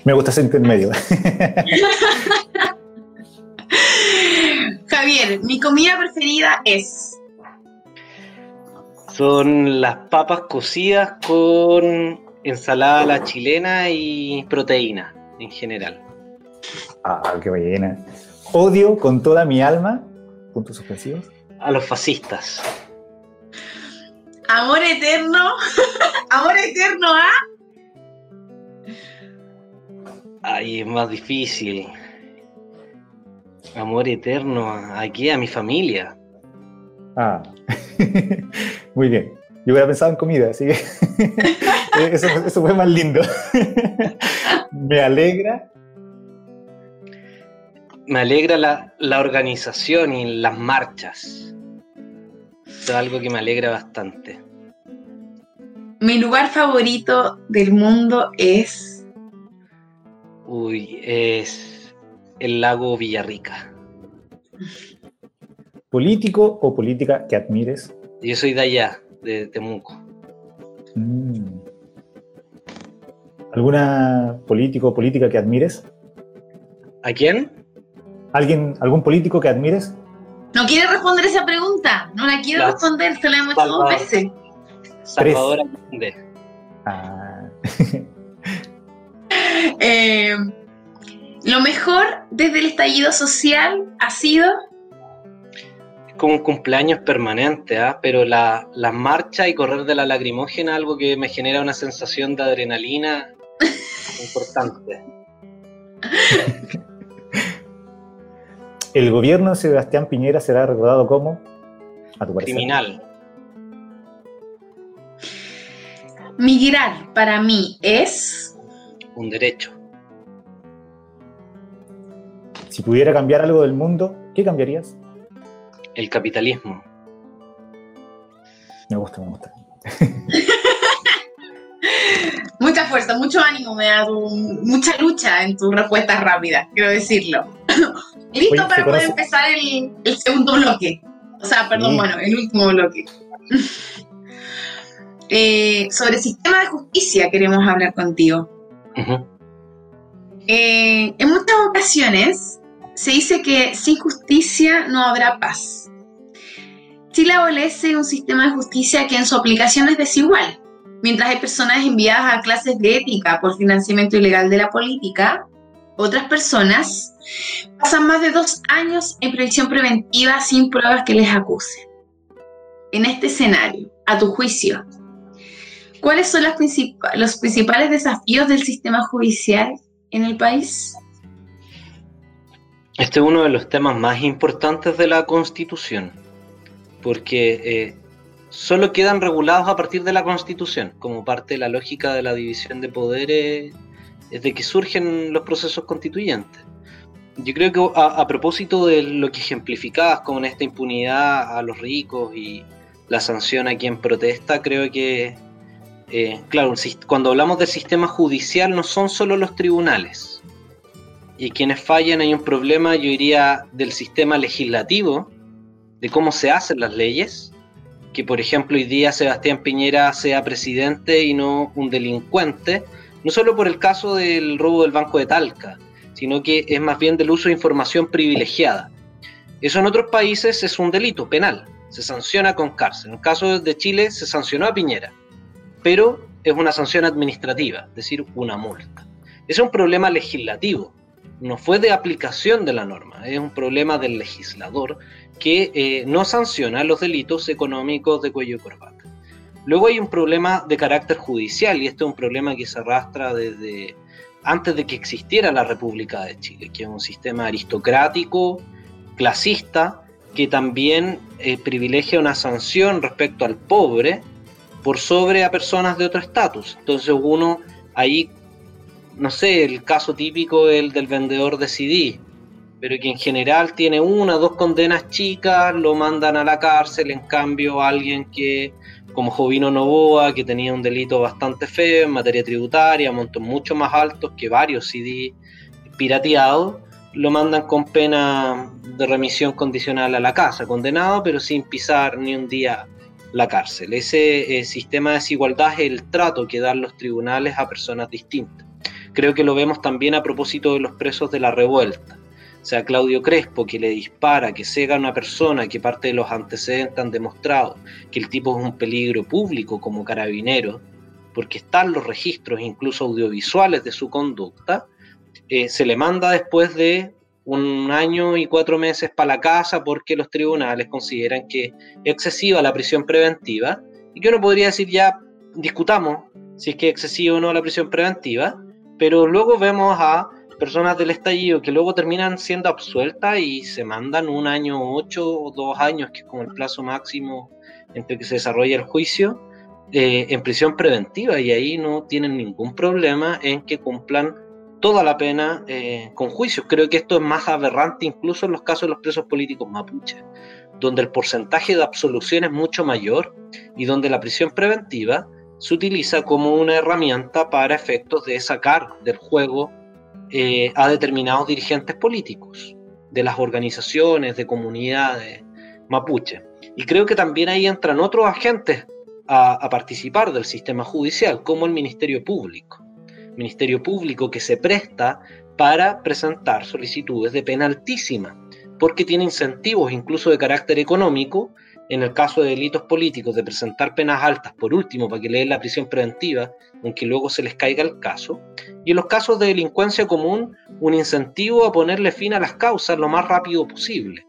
Me gusta ese medio. Javier, mi comida preferida es. Son las papas cocidas con ensalada a la chilena y proteína en general. Ah, qué buena. Odio con toda mi alma, puntos suspensivos. A los fascistas. Amor eterno. Amor eterno a. Ay, es más difícil. Amor eterno aquí a mi familia. Ah, muy bien. Yo hubiera pensado en comida, así que eso, fue más lindo. me alegra. Me alegra la, organización y las marchas. es algo que me alegra bastante. Mi lugar favorito del mundo es. Uy, es el lago Villarrica. ¿Político o política que admires? Yo soy de allá, de Temuco. Mm. ¿Alguna político o política que admires? ¿A quién? ¿Alguien, ¿Algún político que admires? No quiere responder esa pregunta. No la quiero responder, se la hemos hecho dos veces. Salvador Allende. Ah. Eh, lo mejor desde el estallido social ha sido como un cumpleaños permanente, ¿ah? pero la, marcha y correr de la lacrimógena algo que me genera una sensación de adrenalina importante. El gobierno de Sebastián Piñera será recordado como a tu criminal. Migrar para mí es un derecho. Si pudiera cambiar algo del mundo, ¿qué cambiarías? el capitalismo. Me gusta, me gusta. Mucha fuerza, mucho ánimo, me da mucha lucha en tus respuestas rápidas, quiero decirlo. Listo para poder empezar el, segundo bloque. O sea, perdón, bueno, el último bloque. Eh, sobre sistema de justicia queremos hablar contigo. Eh, en muchas ocasiones se dice que sin justicia no habrá paz. Chile adolece un sistema de justicia que en su aplicación es desigual. Mientras hay personas enviadas a clases de ética por financiamiento ilegal de la política, otras personas pasan más de dos años en previsión preventiva sin pruebas que les acusen. En este escenario, a tu juicio, ¿cuáles son los principales desafíos del sistema judicial en el país? Este es uno de los temas más importantes de la Constitución porque eh, solo quedan regulados a partir de la Constitución, como parte de la lógica de la división de poderes, es de que surgen los procesos constituyentes. Yo creo que a, propósito de lo que ejemplificabas con esta impunidad a los ricos y la sanción a quien protesta, creo que, eh, claro, cuando hablamos del sistema judicial no son solo los tribunales. Y quienes fallan hay un problema, yo diría, del sistema legislativo, de cómo se hacen las leyes, que por ejemplo hoy día Sebastián Piñera sea presidente y no un delincuente, no solo por el caso del robo del Banco de Talca, sino que es más bien del uso de información privilegiada. Eso en otros países es un delito penal, se sanciona con cárcel. En el caso de Chile se sancionó a Piñera, pero es una sanción administrativa, es decir, una multa. Es un problema legislativo, no fue de aplicación de la norma, es un problema del legislador que eh, no sanciona los delitos económicos de cuello y corbata. Luego hay un problema de carácter judicial y este es un problema que se arrastra desde antes de que existiera la República de Chile, que es un sistema aristocrático, clasista, que también eh, privilegia una sanción respecto al pobre por sobre a personas de otro estatus. Entonces uno ahí, no sé, el caso típico el del vendedor de CD, pero que en general tiene una o dos condenas chicas, lo mandan a la cárcel, en cambio alguien que, como Jovino Novoa, que tenía un delito bastante feo en materia tributaria, montos mucho más altos que varios CD pirateados, lo mandan con pena de remisión condicional a la casa, condenado, pero sin pisar ni un día la cárcel. Ese eh, sistema de desigualdad es el trato que dan los tribunales a personas distintas. Creo que lo vemos también a propósito de los presos de la revuelta. O sea, Claudio Crespo, que le dispara, que cega a una persona, que parte de los antecedentes han demostrado que el tipo es un peligro público como carabinero, porque están los registros, incluso audiovisuales, de su conducta, eh, se le manda después de un año y cuatro meses para la casa porque los tribunales consideran que es excesiva la prisión preventiva. Y que uno podría decir ya discutamos si es que es excesiva o no la prisión preventiva, pero luego vemos a personas del estallido que luego terminan siendo absueltas y se mandan un año ocho o dos años, que es como el plazo máximo entre que se desarrolla el juicio, eh, en prisión preventiva. Y ahí no tienen ningún problema en que cumplan toda la pena eh, con juicios. Creo que esto es más aberrante incluso en los casos de los presos políticos mapuches, donde el porcentaje de absolución es mucho mayor y donde la prisión preventiva se utiliza como una herramienta para efectos de sacar del juego eh, a determinados dirigentes políticos, de las organizaciones, de comunidades mapuche. Y creo que también ahí entran otros agentes a participar del sistema judicial, como el Ministerio Público Ministerio Público que se presta para presentar solicitudes de pena altísima, porque tiene incentivos incluso de carácter económico, en el caso de delitos políticos, de presentar penas altas, por último, para que le den la prisión preventiva, aunque luego se les caiga el caso, y en los casos de delincuencia común, un incentivo a ponerle fin a las causas lo más rápido posible.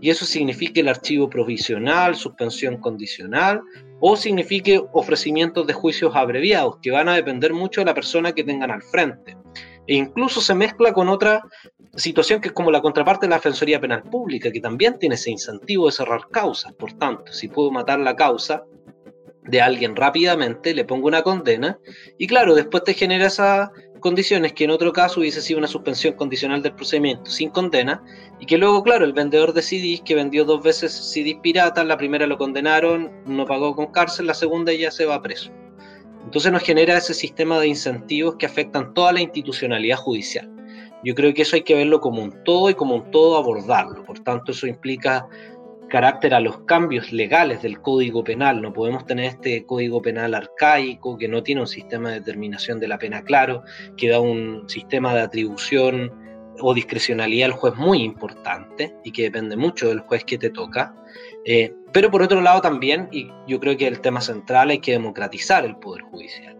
Y eso significa el archivo provisional, suspensión condicional o signifique ofrecimientos de juicios abreviados, que van a depender mucho de la persona que tengan al frente. E incluso se mezcla con otra situación que es como la contraparte de la Defensoría Penal Pública, que también tiene ese incentivo de cerrar causas. Por tanto, si puedo matar la causa de alguien rápidamente, le pongo una condena y claro, después te genera esa condiciones que en otro caso hubiese sido una suspensión condicional del procedimiento sin condena y que luego, claro, el vendedor de CDs que vendió dos veces CDs piratas, la primera lo condenaron, no pagó con cárcel, la segunda ya se va preso. Entonces nos genera ese sistema de incentivos que afectan toda la institucionalidad judicial. Yo creo que eso hay que verlo como un todo y como un todo abordarlo. Por tanto, eso implica carácter a los cambios legales del Código Penal. No podemos tener este Código Penal arcaico que no tiene un sistema de determinación de la pena claro, que da un sistema de atribución o discrecionalidad al juez muy importante y que depende mucho del juez que te toca. Eh, pero por otro lado también, y yo creo que el tema central, hay que democratizar el Poder Judicial.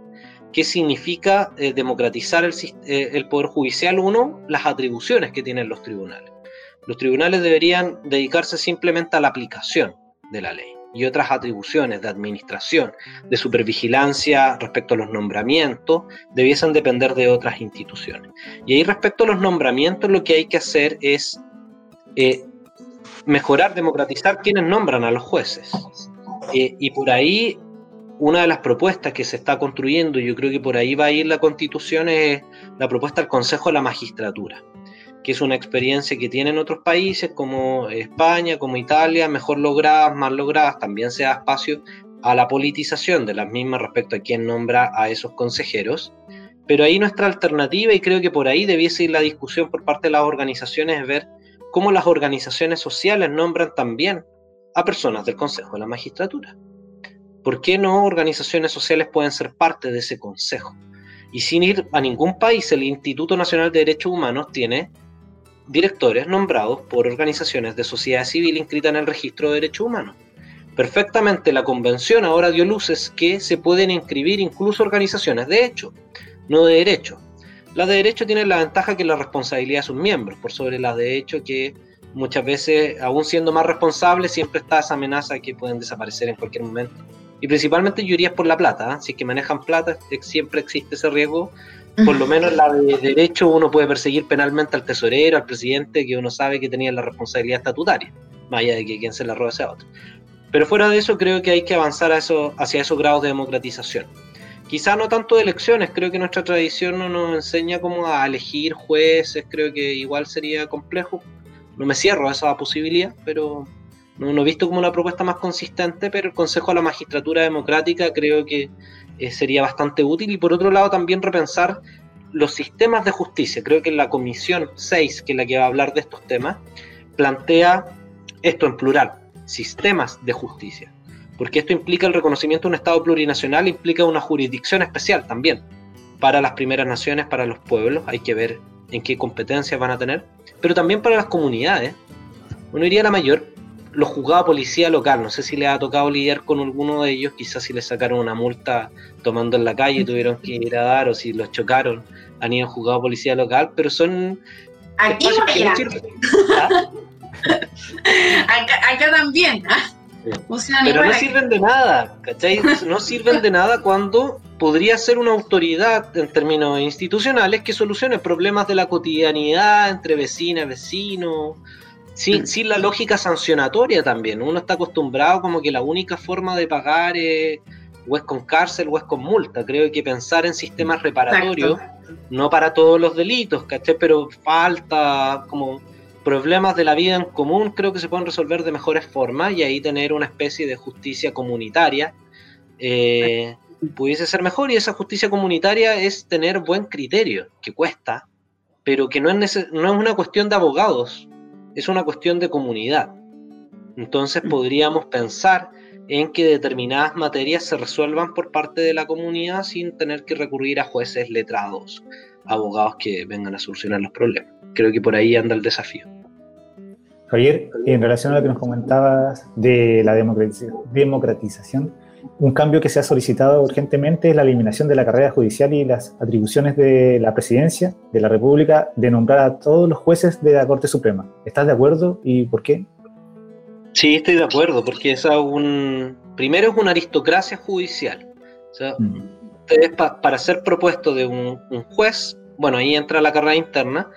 ¿Qué significa eh, democratizar eh, el Poder Judicial? Uno, las atribuciones que tienen los tribunales los tribunales deberían dedicarse simplemente a la aplicación de la ley y otras atribuciones de administración, de supervigilancia respecto a los nombramientos, debiesen depender de otras instituciones. Y ahí respecto a los nombramientos lo que hay que hacer es eh, mejorar, democratizar quienes nombran a los jueces. Eh, y por ahí una de las propuestas que se está construyendo, y yo creo que por ahí va a ir la constitución, es la propuesta del Consejo de la Magistratura que es una experiencia que tienen otros países como España, como Italia, mejor logradas, más logradas, también se da espacio a la politización de las mismas respecto a quién nombra a esos consejeros. Pero ahí nuestra alternativa, y creo que por ahí debiese ir la discusión por parte de las organizaciones, es ver cómo las organizaciones sociales nombran también a personas del Consejo de la Magistratura. ¿Por qué no organizaciones sociales pueden ser parte de ese consejo? Y sin ir a ningún país, el Instituto Nacional de Derechos Humanos tiene directores nombrados por organizaciones de sociedad civil inscritas en el registro de derechos humanos. Perfectamente la convención ahora dio luces que se pueden inscribir incluso organizaciones de hecho, no de derecho. Las de derecho tienen la ventaja que la responsabilidad de sus miembros, por sobre las de hecho que muchas veces, aún siendo más responsables, siempre está esa amenaza que pueden desaparecer en cualquier momento. Y principalmente yo iría por la plata, ¿eh? si es que manejan plata, siempre existe ese riesgo por lo menos la de derecho uno puede perseguir penalmente al tesorero, al presidente, que uno sabe que tenía la responsabilidad estatutaria, más allá de que quien se la robe sea otro. Pero fuera de eso, creo que hay que avanzar a eso, hacia esos grados de democratización. Quizá no tanto de elecciones, creo que nuestra tradición no nos enseña cómo a elegir jueces, creo que igual sería complejo. No me cierro a esa posibilidad, pero no, no he visto como una propuesta más consistente, pero el Consejo de la Magistratura Democrática creo que eh, sería bastante útil. Y por otro lado, también repensar los sistemas de justicia. Creo que la Comisión 6, que es la que va a hablar de estos temas, plantea esto en plural, sistemas de justicia. Porque esto implica el reconocimiento de un Estado plurinacional, implica una jurisdicción especial también para las primeras naciones, para los pueblos. Hay que ver en qué competencias van a tener. Pero también para las comunidades. Uno iría a la mayor lo juzgaba policía local. No sé si le ha tocado lidiar con alguno de ellos, quizás si le sacaron una multa tomando en la calle tuvieron que ir a dar, o si los chocaron, han ido juzgado policía local, pero son. Aquí no ¿Ah? acá, también. ¿ah? Pero no sirven de nada, ¿cachai? No sirven de nada cuando podría ser una autoridad en términos institucionales que solucione problemas de la cotidianidad entre vecinas, vecinos, sin, la lógica sancionatoria también. Uno está acostumbrado como que la única forma de pagar es o es con cárcel o es con multa. Creo que pensar en sistemas reparatorios, no para todos los delitos, ¿caché? Pero falta como problemas de la vida en común, creo que se pueden resolver de mejores formas y ahí tener una especie de justicia comunitaria eh, pudiese ser mejor. Y esa justicia comunitaria es tener buen criterio, que cuesta, pero que no es, no es una cuestión de abogados, es una cuestión de comunidad. Entonces mm. podríamos pensar en que determinadas materias se resuelvan por parte de la comunidad sin tener que recurrir a jueces letrados, abogados que vengan a solucionar los problemas. Creo que por ahí anda el desafío. Javier, en relación a lo que nos comentabas de la democratización, un cambio que se ha solicitado urgentemente es la eliminación de la carrera judicial y las atribuciones de la presidencia de la República de nombrar a todos los jueces de la Corte Suprema. ¿Estás de acuerdo y por qué? Sí, estoy de acuerdo, porque es un... Primero es una aristocracia judicial. O sea, mm. para ser propuesto de un, juez, bueno, ahí entra la carrera interna,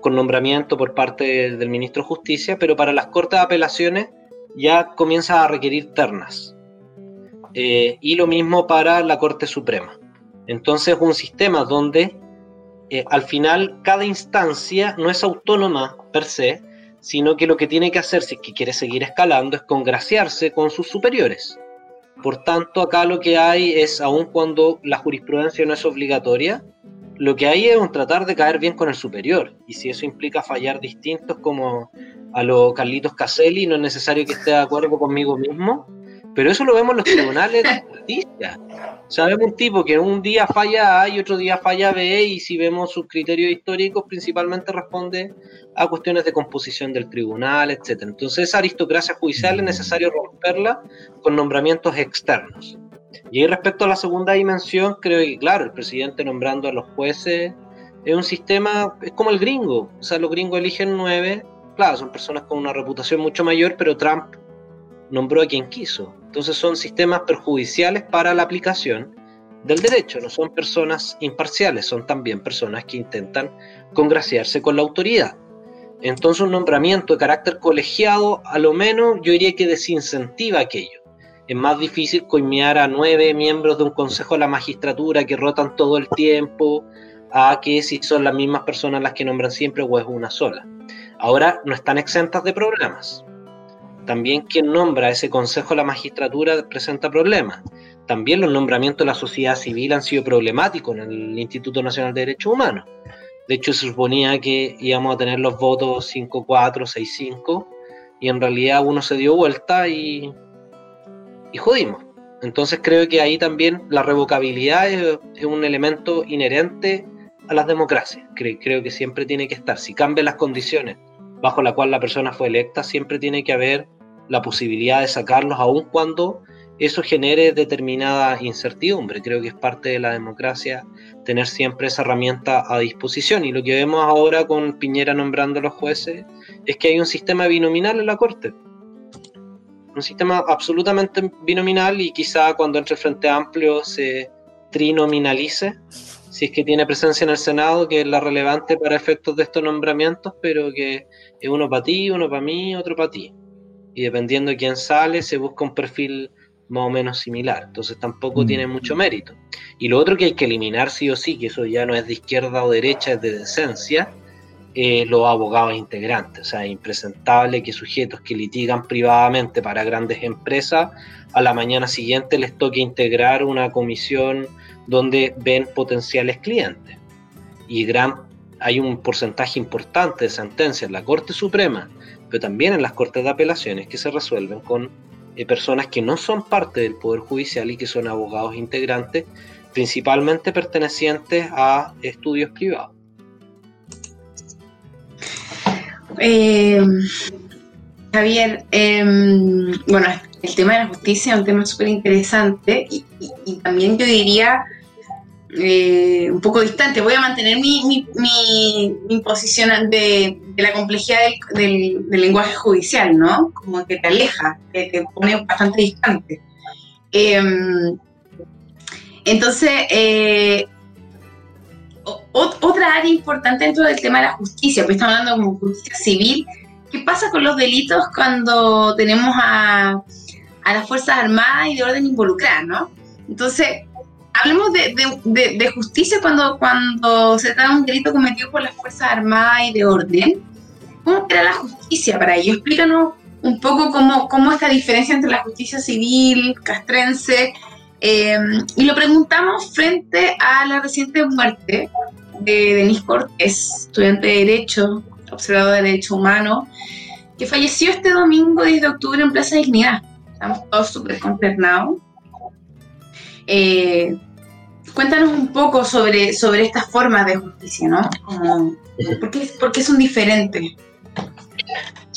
con nombramiento por parte del ministro de Justicia, pero para las cortes de apelaciones ya comienza a requerir ternas. Eh, y lo mismo para la Corte Suprema. Entonces, un sistema donde eh, al final cada instancia no es autónoma per se, sino que lo que tiene que hacer si es que quiere seguir escalando es congraciarse con sus superiores. Por tanto, acá lo que hay es, aun cuando la jurisprudencia no es obligatoria, lo que hay es un tratar de caer bien con el superior. Y si eso implica fallar distintos como a los Carlitos Caselli, no es necesario que esté de acuerdo conmigo mismo, pero eso lo vemos en los tribunales de justicia. Sabemos un tipo que un día falla A y otro día falla B, y si vemos sus criterios históricos, principalmente responde a cuestiones de composición del tribunal, etc. Entonces, esa aristocracia judicial es necesario romperla con nombramientos externos. Y respecto a la segunda dimensión, creo que, claro, el presidente nombrando a los jueces es un sistema, es como el gringo. O sea, los gringos eligen nueve, claro, son personas con una reputación mucho mayor, pero Trump nombró a quien quiso. Entonces son sistemas perjudiciales para la aplicación del derecho, no son personas imparciales, son también personas que intentan congraciarse con la autoridad. Entonces un nombramiento de carácter colegiado, a lo menos yo diría que desincentiva aquello. Es más difícil coimear a nueve miembros de un consejo de la magistratura que rotan todo el tiempo, a que si son las mismas personas las que nombran siempre o es una sola. Ahora no están exentas de problemas. También quien nombra ese consejo de la magistratura presenta problemas. También los nombramientos de la sociedad civil han sido problemáticos en el Instituto Nacional de Derechos Humanos. De hecho, se suponía que íbamos a tener los votos 5-4, 6-5, y en realidad uno se dio vuelta y, y jodimos. Entonces creo que ahí también la revocabilidad es, un elemento inherente a las democracias. Creo, que siempre tiene que estar. Si cambian las condiciones bajo las cuales la persona fue electa, siempre tiene que haber la posibilidad de sacarlos, aun cuando eso genere determinada incertidumbre. Creo que es parte de la democracia tener siempre esa herramienta a disposición. Y lo que vemos ahora con Piñera nombrando a los jueces es que hay un sistema binominal en la Corte un sistema absolutamente binominal y quizá cuando entre el Frente Amplio se trinominalice, si es que tiene presencia en el Senado, que es la relevante para efectos de estos nombramientos, pero que es uno para ti, uno para mí, otro para ti. Y dependiendo de quién sale, se busca un perfil más o menos similar. Entonces tampoco tiene mm. mucho mérito. Y lo otro que hay que eliminar sí o sí, que eso ya no es de izquierda o derecha, es de decencia, eh, los abogados integrantes. O sea, es impresentable que sujetos que litigan privadamente para grandes empresas, a la mañana siguiente les toque integrar una comisión donde ven potenciales clientes. Y gran, hay un porcentaje importante de sentencias en la Corte Suprema, pero también en las Cortes de Apelaciones que se resuelven con eh, personas que no son parte del Poder Judicial y que son abogados integrantes, principalmente pertenecientes a estudios privados. Eh, Javier, em, bueno, el tema de la justicia es un tema súper interesante y, también yo diría eh, un poco distante. Voy a mantener mi, posición de, la complejidad del, lenguaje judicial, ¿no? Como que te aleja, que te pone bastante distante. Em, entonces, eh, otra área importante dentro del tema de la justicia, pues estamos hablando como justicia civil, ¿qué pasa con los delitos cuando tenemos a, las Fuerzas Armadas y de orden involucradas, no? Entonces, hablemos de, justicia cuando, cuando se trata de un delito cometido por las Fuerzas Armadas y de orden. ¿Cómo era la justicia para ello? Explícanos un poco cómo, cómo es la diferencia entre la justicia civil castrense Em, y lo preguntamos frente a la reciente muerte de Denise Cortés, estudiante de Derecho, observador de Derecho Humano, que falleció este domingo 10 de octubre en Plaza Dignidad. Estamos todos súper consternados. Eh, cuéntanos un poco sobre, sobre estas formas de justicia, ¿no? ¿por, qué, ¿Por qué son diferentes?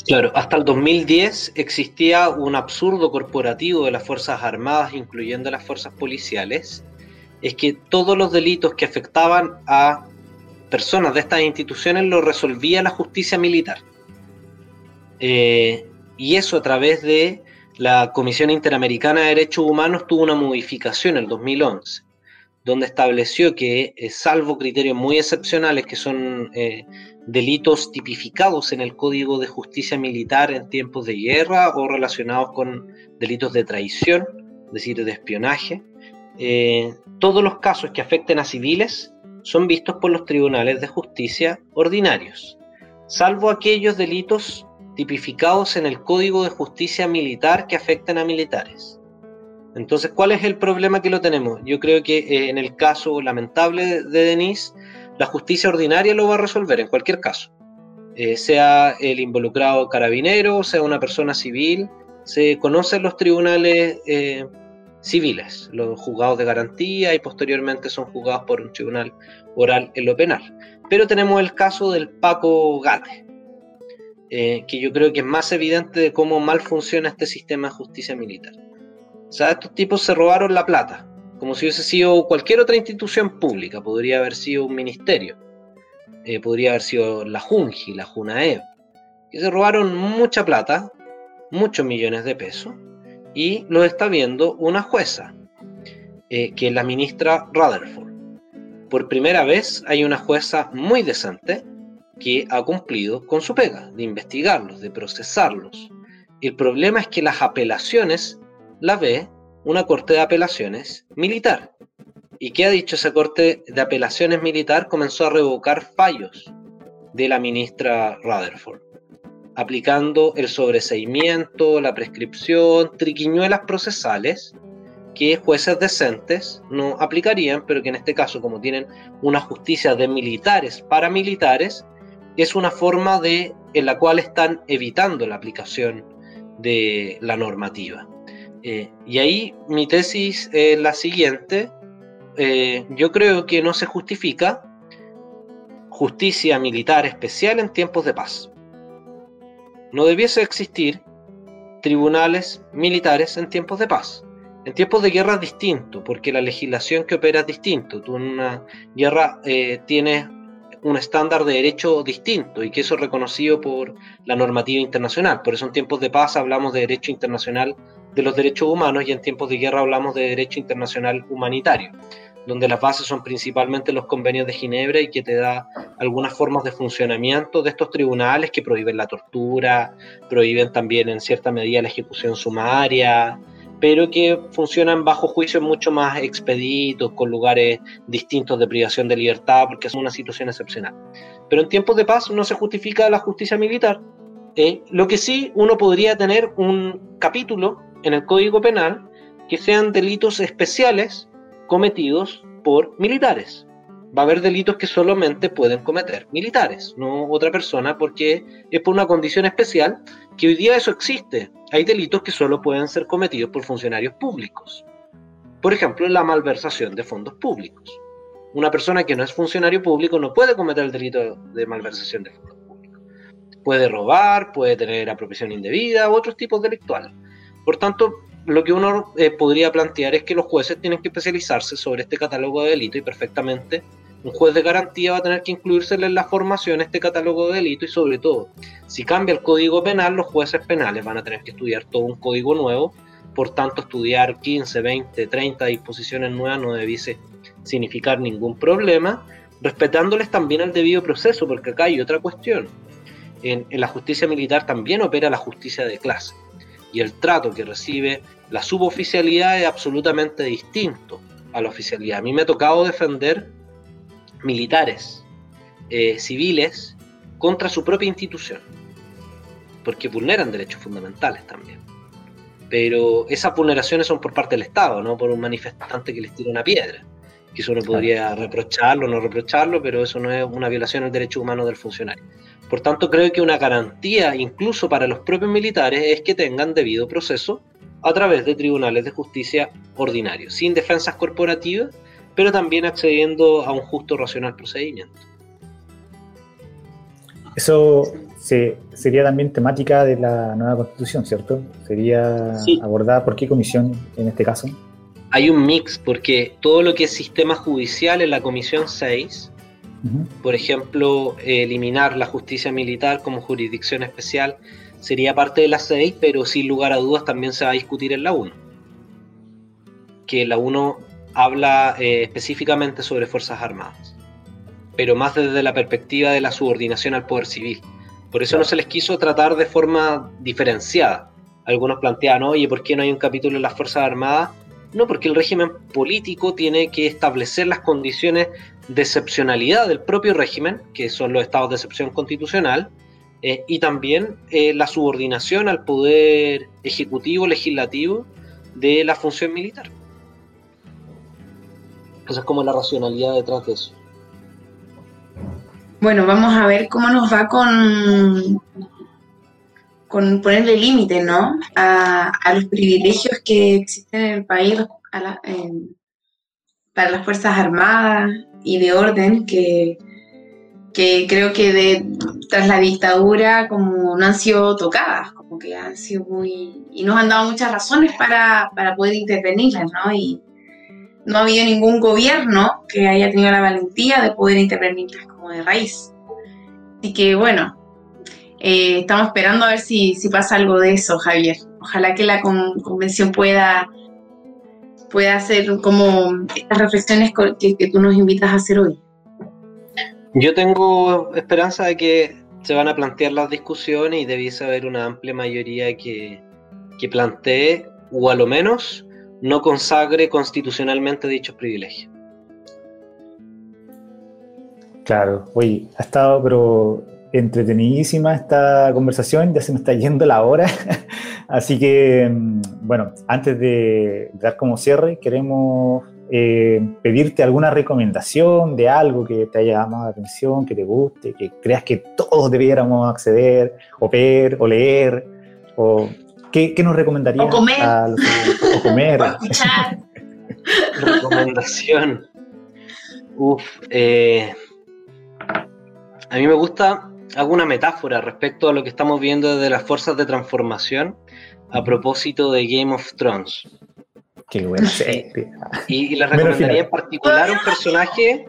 Claro, hasta el 2010 existía un absurdo corporativo de las Fuerzas Armadas, incluyendo las fuerzas policiales, es que todos los delitos que afectaban a personas de estas instituciones lo resolvía la justicia militar. Eh, y eso a través de la Comisión Interamericana de Derechos Humanos tuvo una modificación en el 2011, donde estableció que, eh, salvo criterios muy excepcionales que son eh, delitos tipificados en el Código de Justicia Militar en tiempos de guerra o relacionados con delitos de traición, es decir, de espionaje. Eh, todos los casos que afecten a civiles son vistos por los tribunales de justicia ordinarios, salvo aquellos delitos tipificados en el Código de Justicia Militar que afecten a militares. Entonces, ¿cuál es el problema que lo tenemos? Yo creo que eh, en el caso lamentable de Denise, la justicia ordinaria lo va a resolver en cualquier caso. Eh, sea el involucrado carabinero, sea una persona civil, se conocen los tribunales eh, civiles, los juzgados de garantía y posteriormente son juzgados por un tribunal oral en lo penal. Pero tenemos el caso del Paco Gate, eh, que yo creo que es más evidente de cómo mal funciona este sistema de justicia militar. O sea, estos tipos se robaron la plata, como si hubiese sido cualquier otra institución pública, podría haber sido un ministerio, eh, podría haber sido la Junji, la Junaev, que se robaron mucha plata, muchos millones de pesos, y lo está viendo una jueza, eh, que es la ministra Rutherford. Por primera vez hay una jueza muy decente que ha cumplido con su pega, de investigarlos, de procesarlos. El problema es que las apelaciones la ve una corte de apelaciones militar. ¿Y qué ha dicho esa Corte de Apelaciones Militar? Comenzó a revocar fallos de la ministra Rutherford, aplicando el sobreseimiento, la prescripción, triquiñuelas procesales que jueces decentes no aplicarían, pero que en este caso, como tienen una justicia de militares para militares, es una forma de, en la cual están evitando la aplicación de la normativa. Eh, y ahí mi tesis es la siguiente. Eh, yo creo que no se justifica justicia militar especial en tiempos de paz. No debiese existir tribunales militares en tiempos de paz. En tiempos de guerra es distinto, porque la legislación que opera es distinto. Tú en una guerra eh, tienes un estándar de derecho distinto y que eso es reconocido por la normativa internacional. Por eso en tiempos de paz hablamos de derecho internacional de los derechos humanos y en tiempos de guerra hablamos de derecho internacional humanitario, donde las bases son principalmente los convenios de Ginebra y que te da algunas formas de funcionamiento de estos tribunales que prohíben la tortura, prohíben también en cierta medida la ejecución sumaria, pero que funcionan bajo juicios mucho más expeditos, con lugares distintos de privación de libertad, porque es una situación excepcional. Pero en tiempos de paz no se justifica la justicia militar. Eh, lo que sí, uno podría tener un capítulo en el Código Penal que sean delitos especiales cometidos por militares va a haber delitos que solamente pueden cometer militares, no otra persona, porque es por una condición especial que hoy día eso existe. Hay delitos que solo pueden ser cometidos por funcionarios públicos. Por ejemplo, la malversación de fondos públicos. Una persona que no es funcionario público no puede cometer el delito de malversación de fondos públicos. Puede robar, puede tener apropiación indebida otros tipos delictuales. Por tanto, lo que uno eh, podría plantear es que los jueces tienen que especializarse sobre este catálogo de delitos y perfectamente un juez de garantía va a tener que incluírsele en la formación este catálogo de delitos y sobre todo, si cambia el código penal, los jueces penales van a tener que estudiar todo un código nuevo, por tanto estudiar 15, 20, 30 disposiciones nuevas no debiese significar ningún problema, respetándoles también el debido proceso, porque acá hay otra cuestión. En, en la justicia militar también opera la justicia de clase y el trato que recibe la suboficialidad es absolutamente distinto a la oficialidad. A mí me ha tocado defender militares, eh, civiles, contra su propia institución, porque vulneran derechos fundamentales también. Pero esas vulneraciones son por parte del Estado, no por un manifestante que les tira una piedra. Que eso uno podría reprocharlo o no reprocharlo, pero eso no es una violación del derecho humano del funcionario. Por tanto, creo que una garantía, incluso para los propios militares, es que tengan debido proceso a través de tribunales de justicia ordinarios, sin defensas corporativas pero también accediendo a un justo racional procedimiento. Eso sería también temática de la nueva constitución, ¿cierto? Sería abordada por qué comisión en este caso. Hay un mix, porque todo lo que es sistema judicial en la comisión 6, por ejemplo, eliminar la justicia militar como jurisdicción especial, sería parte de la 6, pero sin lugar a dudas también se va a discutir en la 1. Que la 1 habla eh, específicamente sobre Fuerzas Armadas, pero más desde la perspectiva de la subordinación al poder civil. Por eso no se les quiso tratar de forma diferenciada. Algunos plantean, oye, ¿por qué no hay un capítulo en las Fuerzas Armadas? No, porque el régimen político tiene que establecer las condiciones de excepcionalidad del propio régimen, que son los estados de excepción constitucional, eh, y también eh, la subordinación al poder ejecutivo, legislativo de la función militar. Esa es como la racionalidad detrás de eso. Bueno, vamos a ver cómo nos va con, con ponerle límite, ¿no? A, los privilegios que existen en el país para las Fuerzas Armadas y de orden que, que creo que tras la dictadura como no han sido tocadas, como que han sido muy... y nos han dado muchas razones para, para poder intervenirlas, ¿no? Y, no ha habido ningún gobierno que haya tenido la valentía de poder intervenirlas como de raíz. Así que bueno, eh, estamos esperando a ver si, pasa algo de eso, Javier. Ojalá que la convención pueda, pueda hacer como estas reflexiones que, que tú nos invitas a hacer hoy. Yo tengo esperanza de que se van a plantear las discusiones y debiese haber una amplia mayoría que, que plantee, o a lo menos no consagre constitucionalmente dichos privilegios. Claro, oye, ha estado pero entretenidísima esta conversación, ya se nos está yendo la hora, así que, mm, bueno, antes de dar como cierre, queremos eh, pedirte alguna recomendación de algo que te haya llamado la atención, que te guste, que creas que todos debiéramos acceder, o ver, o leer, o qué, nos recomendarías? O comer. o comer. escuchar. Recomendación. Uf, eh, a mí me gusta alguna metáfora respecto a lo que estamos viendo desde las fuerzas de transformación a propósito de Game of Thrones. Qué buena Y, y les recomendaría en particular un personaje,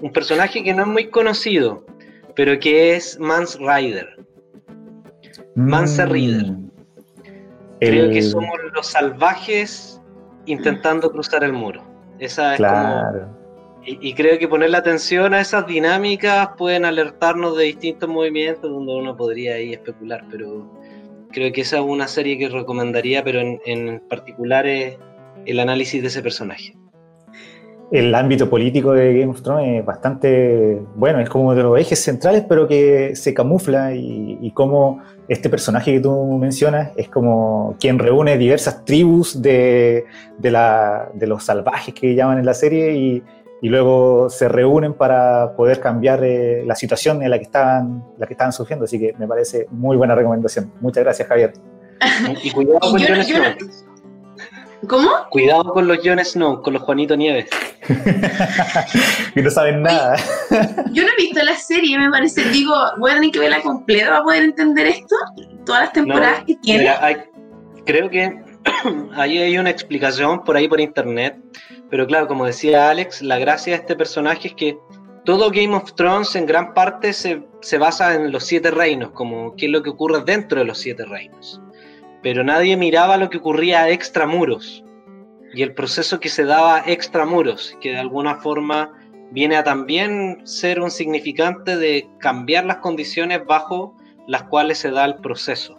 un personaje que no es muy conocido, pero que es Mans Rider. Mance mm. Rider. Creo que somos los salvajes intentando cruzar el muro. Esa es como y, creo que poner la atención a esas dinámicas pueden alertarnos de distintos movimientos donde uno podría ahí especular, pero creo que esa es una serie que recomendaría, pero en, particular es el análisis de ese personaje. El ámbito político de Game of Thrones es bastante bueno, es como de los ejes centrales, pero que se camufla y, y como este personaje que tú mencionas es como quien reúne diversas tribus de, de, la, de los salvajes que llaman en la serie y, y luego se reúnen para poder cambiar eh, la situación en la que, estaban, la que estaban sufriendo. Así que me parece muy buena recomendación. Muchas gracias, Javier. y cuidado con Snow. ¿Cómo? Cuidado con los Jon Snow, con los Juanito Nieves. que no saben nada. yo no he visto la serie, me parece. Digo, voy a tener que verla completa para poder entender esto. Todas las temporadas que tiene. creo que ahí hay una explicación por ahí por internet pero claro, como decía Alex, la gracia de este personaje es que todo Game of Thrones en gran parte se, basa en los siete reinos, como qué es lo que ocurre dentro de los siete reinos. Pero nadie miraba lo que ocurría extramuros y el proceso que se daba extramuros, que de alguna forma viene a también ser un significante de cambiar las condiciones bajo las cuales se da el proceso.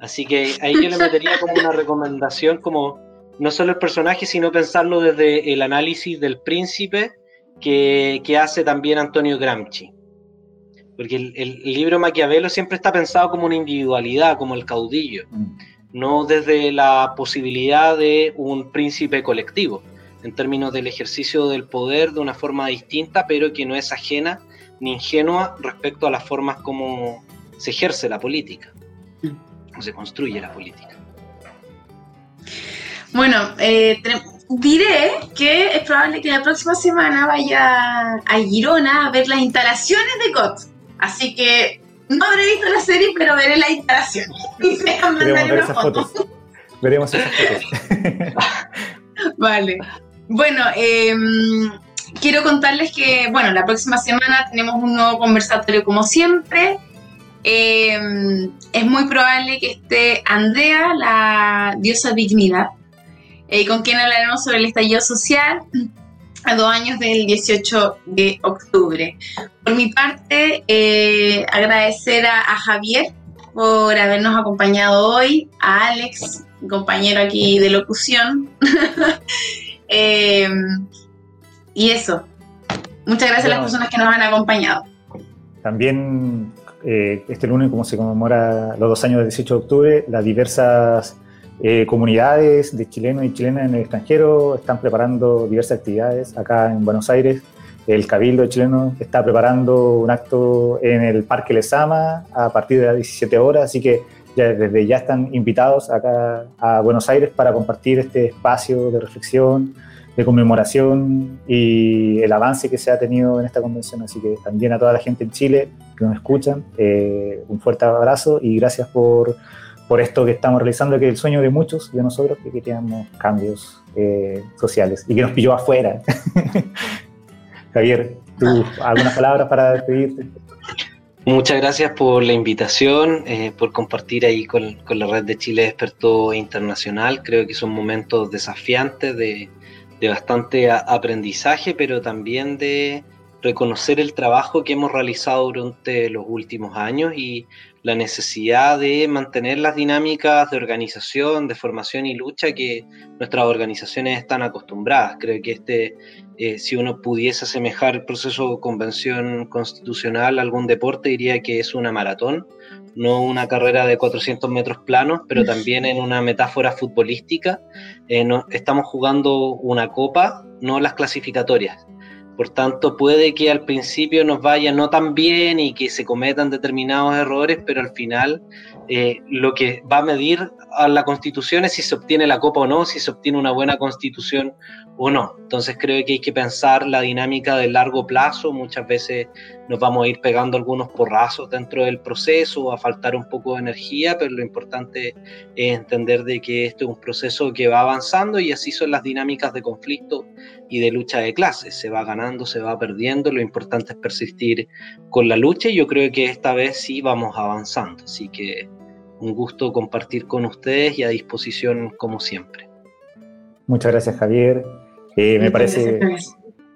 Así que ahí yo le metería como una recomendación como no solo el personaje, sino pensarlo desde el análisis del príncipe que, hace también Antonio Gramsci. Porque el, libro Maquiavelo siempre está pensado como una individualidad, como el caudillo, mm. No desde la posibilidad de un príncipe colectivo, en términos del ejercicio del poder de una forma distinta, pero que no es ajena ni ingenua respecto a las formas como se ejerce la política, o se construye la política. Bueno, eh, diré que es probable que la próxima semana vaya a Girona a ver las instalaciones de COT. Así que no habré visto la serie, pero veré las instalaciones. Y Veremos ver esas fotos. Veremos esas fotos. vale. Bueno, em, quiero contarles que, bueno, la próxima semana tenemos un nuevo conversatorio como siempre. Em, es muy probable que esté Andrea, la diosa dignidad, eh, con quien hablaremos sobre el estallido social a dos años del 18 de octubre. Por mi parte, eh, agradecer a, Javier por habernos acompañado hoy, a Alex, compañero aquí de locución. Eh, y eso. Muchas gracias a las personas que nos han acompañado. También este lunes, como se conmemora los dos años del 18 de octubre, las diversas eh, comunidades de chilenos y chilenas en el extranjero están preparando diversas actividades acá en Buenos Aires. El Cabildo chileno está preparando un acto en el Parque Lesama a partir de las 17 horas, así que ya, desde ya están invitados acá a Buenos Aires para compartir este espacio de reflexión, de conmemoración y el avance que se ha tenido en esta convención. Así que también a toda la gente en Chile que nos escuchan, eh, un fuerte abrazo y gracias por por esto que estamos realizando, que es el sueño de muchos de nosotros que queríamos cambios eh, sociales y que nos pilló afuera. Javier, ¿tú algunas palabras para despedirte? Muchas gracias por la invitación, eh, por compartir ahí con, la red de Chile Experto Internacional. Creo que son momentos desafiantes de, bastante aprendizaje, pero también de, reconocer el trabajo que hemos realizado durante los últimos años y la necesidad de mantener las dinámicas de organización, de formación y lucha que nuestras organizaciones están acostumbradas. Creo que este, eh, si uno pudiese asemejar el proceso de convención constitucional a algún deporte, diría que es una maratón, no una carrera de 400 metros planos, pero también en una metáfora futbolística, eh, estamos jugando una copa, no las clasificatorias. Por tanto, puede que al principio nos vaya no tan bien y que se cometan determinados errores, pero al final eh, lo que va a medir a la constitución es si se obtiene la copa o no, si se obtiene una buena constitución o no. Entonces creo que hay que pensar la dinámica de largo plazo. Muchas veces nos vamos a ir pegando algunos porrazos dentro del proceso, a faltar un poco de energía, pero lo importante es entender de que esto es un proceso que va avanzando y así son las dinámicas de conflicto y de lucha de clases. Se va ganando, se va perdiendo. Lo importante es persistir con la lucha y yo creo que esta vez sí vamos avanzando. Así que un gusto compartir con ustedes y a disposición como siempre. Muchas gracias Javier. Eh, me parece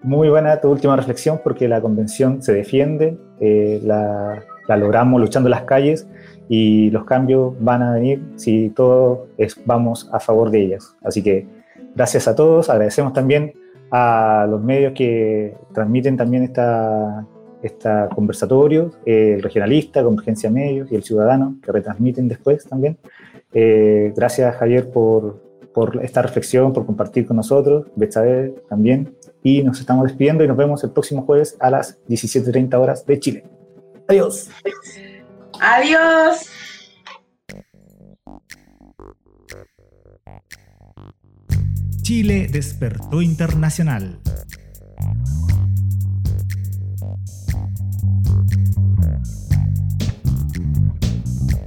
muy buena tu última reflexión porque la convención se defiende, eh, la, logramos luchando en las calles y los cambios van a venir si todos vamos a favor de ellas. Así que gracias a todos, agradecemos también a los medios que transmiten también esta, esta conversatorio, eh, el regionalista, Convergencia Medios y el Ciudadano, que retransmiten después también. Eh, gracias Javier por, por, esta reflexión, por compartir con nosotros, Betsabe también, y nos estamos despidiendo y nos vemos el próximo jueves a las 17.30 horas de Chile. Adiós. Adiós. Chile despertó internacional.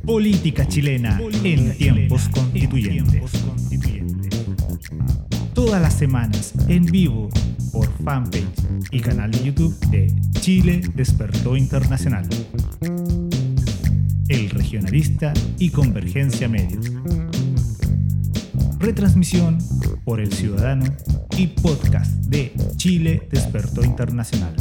Política chilena en tiempos constituyentes. Todas las semanas en vivo por fanpage y canal de YouTube de Chile Despertó Internacional. El Regionalista y Convergencia Medios. Retransmisión por El Ciudadano y podcast de Chile Despertó Internacional.